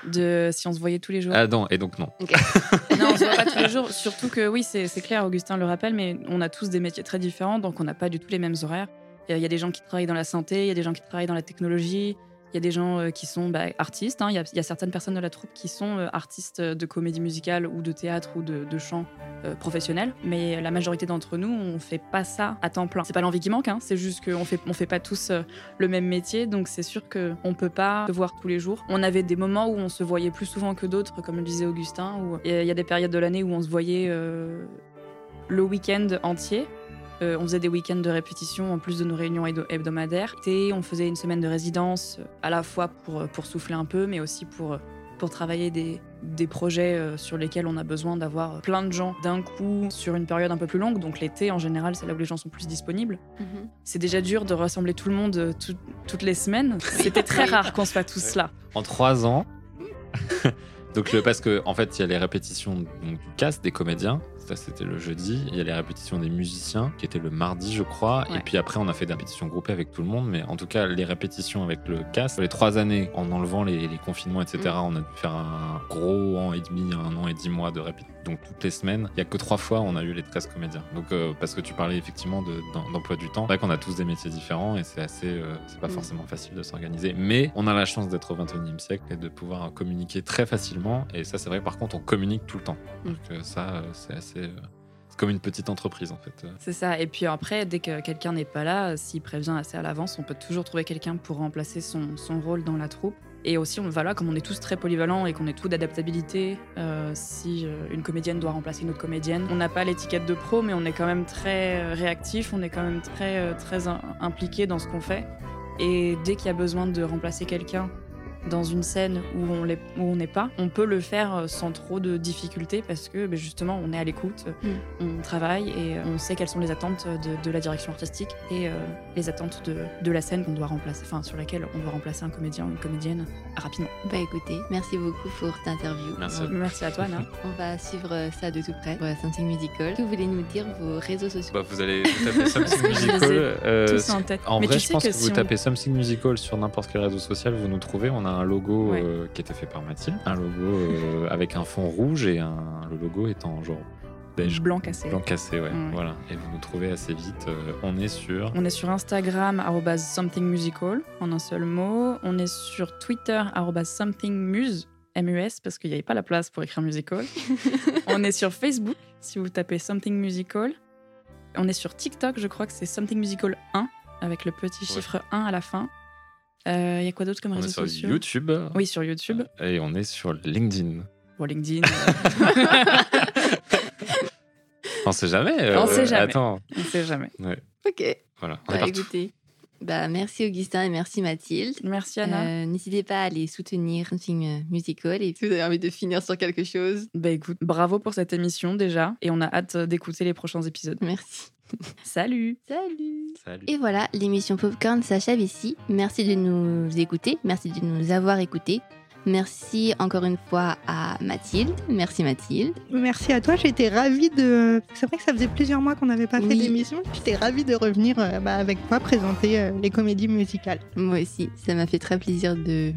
S6: De si on se voyait tous les jours.
S5: Ah non, et donc non.
S6: Non, on se voit pas tous les jours. Surtout que oui, c'est clair, Augustin le rappelle, mais on a tous des métiers très différents, donc on n'a pas du tout les mêmes horaires. Il y il y a des gens qui travaillent dans la santé, il y a des gens qui travaillent dans la technologie, il y a des gens euh, qui sont bah, artistes. hein. Il y, a- certaines personnes de la troupe qui sont euh, artistes de comédie musicale ou de théâtre ou de, chant euh, professionnels. Mais la majorité d'entre nous, on fait pas ça à temps plein. C'est pas l'envie qui manque, hein, c'est juste qu'on fait, on fait pas tous le même métier, donc c'est sûr qu'on peut pas se voir tous les jours. On avait des moments où on se voyait plus souvent que d'autres, comme le disait Augustin, où il y a des périodes de l'année où on se voyait le week-end entier. Euh, on faisait des week-ends de répétition en plus de nos réunions hebdo- hebdomadaires. Et on faisait une semaine de résidence, euh, à la fois pour, euh, pour souffler un peu, mais aussi pour, pour travailler des, des projets sur lesquels on a besoin d'avoir plein de gens d'un coup sur une période un peu plus longue. Donc l'été, en général, c'est là où les gens sont plus disponibles.
S1: Mhm.
S6: C'est déjà dur de rassembler tout le monde tout- toutes les semaines. C'était très rare qu'on soit tous là.
S5: En trois ans. donc le, parce que en fait il y a les répétitions donc, du cast des comédiens. Ça c'était le jeudi. Il y a les répétitions des musiciens qui étaient le mardi je crois.
S6: Ouais.
S5: Et puis après on a fait des répétitions groupées avec tout le monde. Mais en tout cas les répétitions avec le cast. Les trois années en enlevant les, les confinements etc.
S1: Mm.
S5: On a dû faire un gros an et demi, un an et dix mois de répétitions. Donc toutes les semaines. Il y a que trois fois on a eu les 13 comédiens. Donc euh, parce que tu parlais effectivement de- d'em- d'emploi du temps. C'est vrai qu'on a tous des métiers différents et c'est assez, euh, c'est pas
S1: Mm.
S5: forcément facile de s'organiser. Mais on a la chance d'être au 21e siècle et de pouvoir communiquer très facilement. Et ça, c'est vrai, par contre, on communique tout le temps.
S1: Mm.
S5: Donc euh, ça, c'est assez. c'est comme une petite entreprise, en fait.
S6: C'est ça. Et puis après, dès que quelqu'un n'est pas là, s'il prévient assez à l'avance, on peut toujours trouver quelqu'un pour remplacer son, son rôle dans la troupe. Et aussi, on, voilà, comme on est tous très polyvalents et qu'on est tous d'adaptabilité, euh, si euh, une comédienne doit remplacer une autre comédienne, on n'a pas l'étiquette de pro, mais on est quand même très euh, réactif, on est quand même très, très im- impliqué dans ce qu'on fait. Et dès qu'il y a besoin de remplacer quelqu'un dans une scène où on l'est- où on n'est pas, on peut le faire euh, sans trop de difficultés parce que ben, justement, on est à l'écoute, on travaille et euh, on sait quelles sont les attentes de, de la direction artistique et euh, les attentes de, de la scène qu'on doit remplacer, enfin sur laquelle on doit remplacer un comédien ou une comédienne rapidement.
S1: Bah écoutez, merci beaucoup pour cette interview.
S5: Merci.
S1: On,
S6: Merci à toi, Anna.
S1: on va suivre euh, ça de tout près pour Something Musical. Que voulez nous dire vos réseaux sociaux?
S5: Bah, vous allez taper Something Musical. euh,
S6: en tête.
S5: en
S6: Mais
S5: vrai,
S6: tu
S5: je pense que,
S6: que
S5: vous
S6: on-
S5: tapez Something Musical sur n'importe quel réseau social, vous nous trouvez. On a un logo
S6: Ouais.
S5: euh, qui était fait par Mathilde. Un logo euh, avec un fond rouge et un, le logo étant genre beige.
S6: Blanc cassé.
S5: Blanc cassé, ouais. Voilà. Et vous nous trouvez assez vite. Euh, on est sur.
S6: On est sur Instagram, somethingmusical, en un seul mot. On est sur Twitter, somethingmuse, M-U-S, parce qu'il n'y avait pas la place pour écrire musical. on est sur Facebook, si vous tapez Something Musical. On est sur TikTok, je crois que c'est Something Musical 1, avec le petit
S5: Ouais.
S6: chiffre 1 à la fin. Il y a quoi d'autre comme
S5: On est
S6: réseaux
S5: sur
S6: sociaux?
S5: YouTube.
S6: Oui, sur YouTube.
S5: Et on est sur LinkedIn.
S6: Bon, LinkedIn, euh,
S5: On sait jamais. euh,
S6: On sait jamais.
S5: Attends.
S6: on sait jamais.
S1: Ok.
S5: Voilà. On est
S1: Bah écoutez, bah merci Augustin et merci Mathilde.
S6: Merci Anna.
S1: Euh, N'hésitez pas à aller soutenir Something euh, Musical et si vous avez envie de finir sur quelque chose,
S6: Bah écoute, bravo pour cette émission déjà, et on a hâte d'écouter les prochains épisodes.
S1: merci.
S6: Salut
S1: Salut
S5: Salut.
S1: Et voilà, l'émission Popcorn s'achève ici. Merci de nous écouter, merci de nous avoir écoutés. Merci encore une fois à Mathilde. Merci Mathilde.
S2: Merci à toi, j'étais ravie de. C'est vrai que ça faisait plusieurs mois qu'on n'avait pas fait
S1: Oui.
S2: d'émission. J'étais ravie de revenir euh, bah, avec toi présenter euh, les comédies musicales.
S1: Moi aussi, ça m'a fait très plaisir de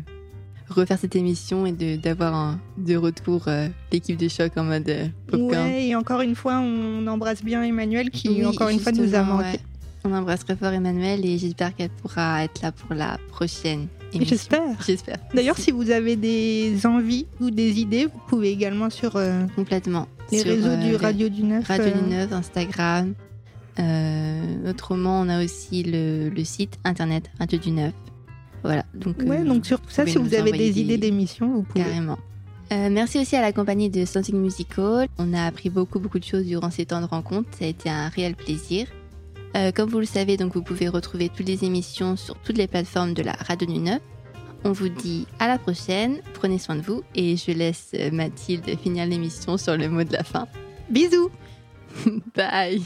S1: refaire cette émission et d'avoir de retour euh, l'équipe de choc en mode popcorn.
S2: Ouais, et encore une fois, on embrasse bien Emmanuel qui,
S1: Oui,
S2: encore une fois, nous a manqué.
S1: ouais. On embrasse très fort Emmanuel et j'espère qu'elle pourra être là pour la prochaine émission.
S2: J'espère.
S1: J'espère.
S2: D'ailleurs, si vous avez des envies ou des idées, vous pouvez également sur euh,
S1: Complètement.
S2: les
S1: Sur,
S2: réseaux
S1: euh,
S2: du Radio du Neuf.
S1: Radio
S2: euh,
S1: du Neuf, Instagram. Euh, autrement, on a aussi le, le site internet Radio du Neuf. Voilà. Donc,
S2: Ouais, donc sur tout ça, si vous avez des idées d'émissions, vous pouvez.
S1: Carrément. Merci aussi à la compagnie de Something Musical. On a appris beaucoup, beaucoup de choses durant ces temps de rencontre. Ça a été un réel plaisir. Euh, comme vous le savez, donc vous pouvez retrouver toutes les émissions sur toutes les plateformes de la Radio du. On vous dit à la prochaine. Prenez soin de vous. Et je laisse euh, Mathilde finir l'émission sur le mot de la fin.
S2: Bisous
S1: Bye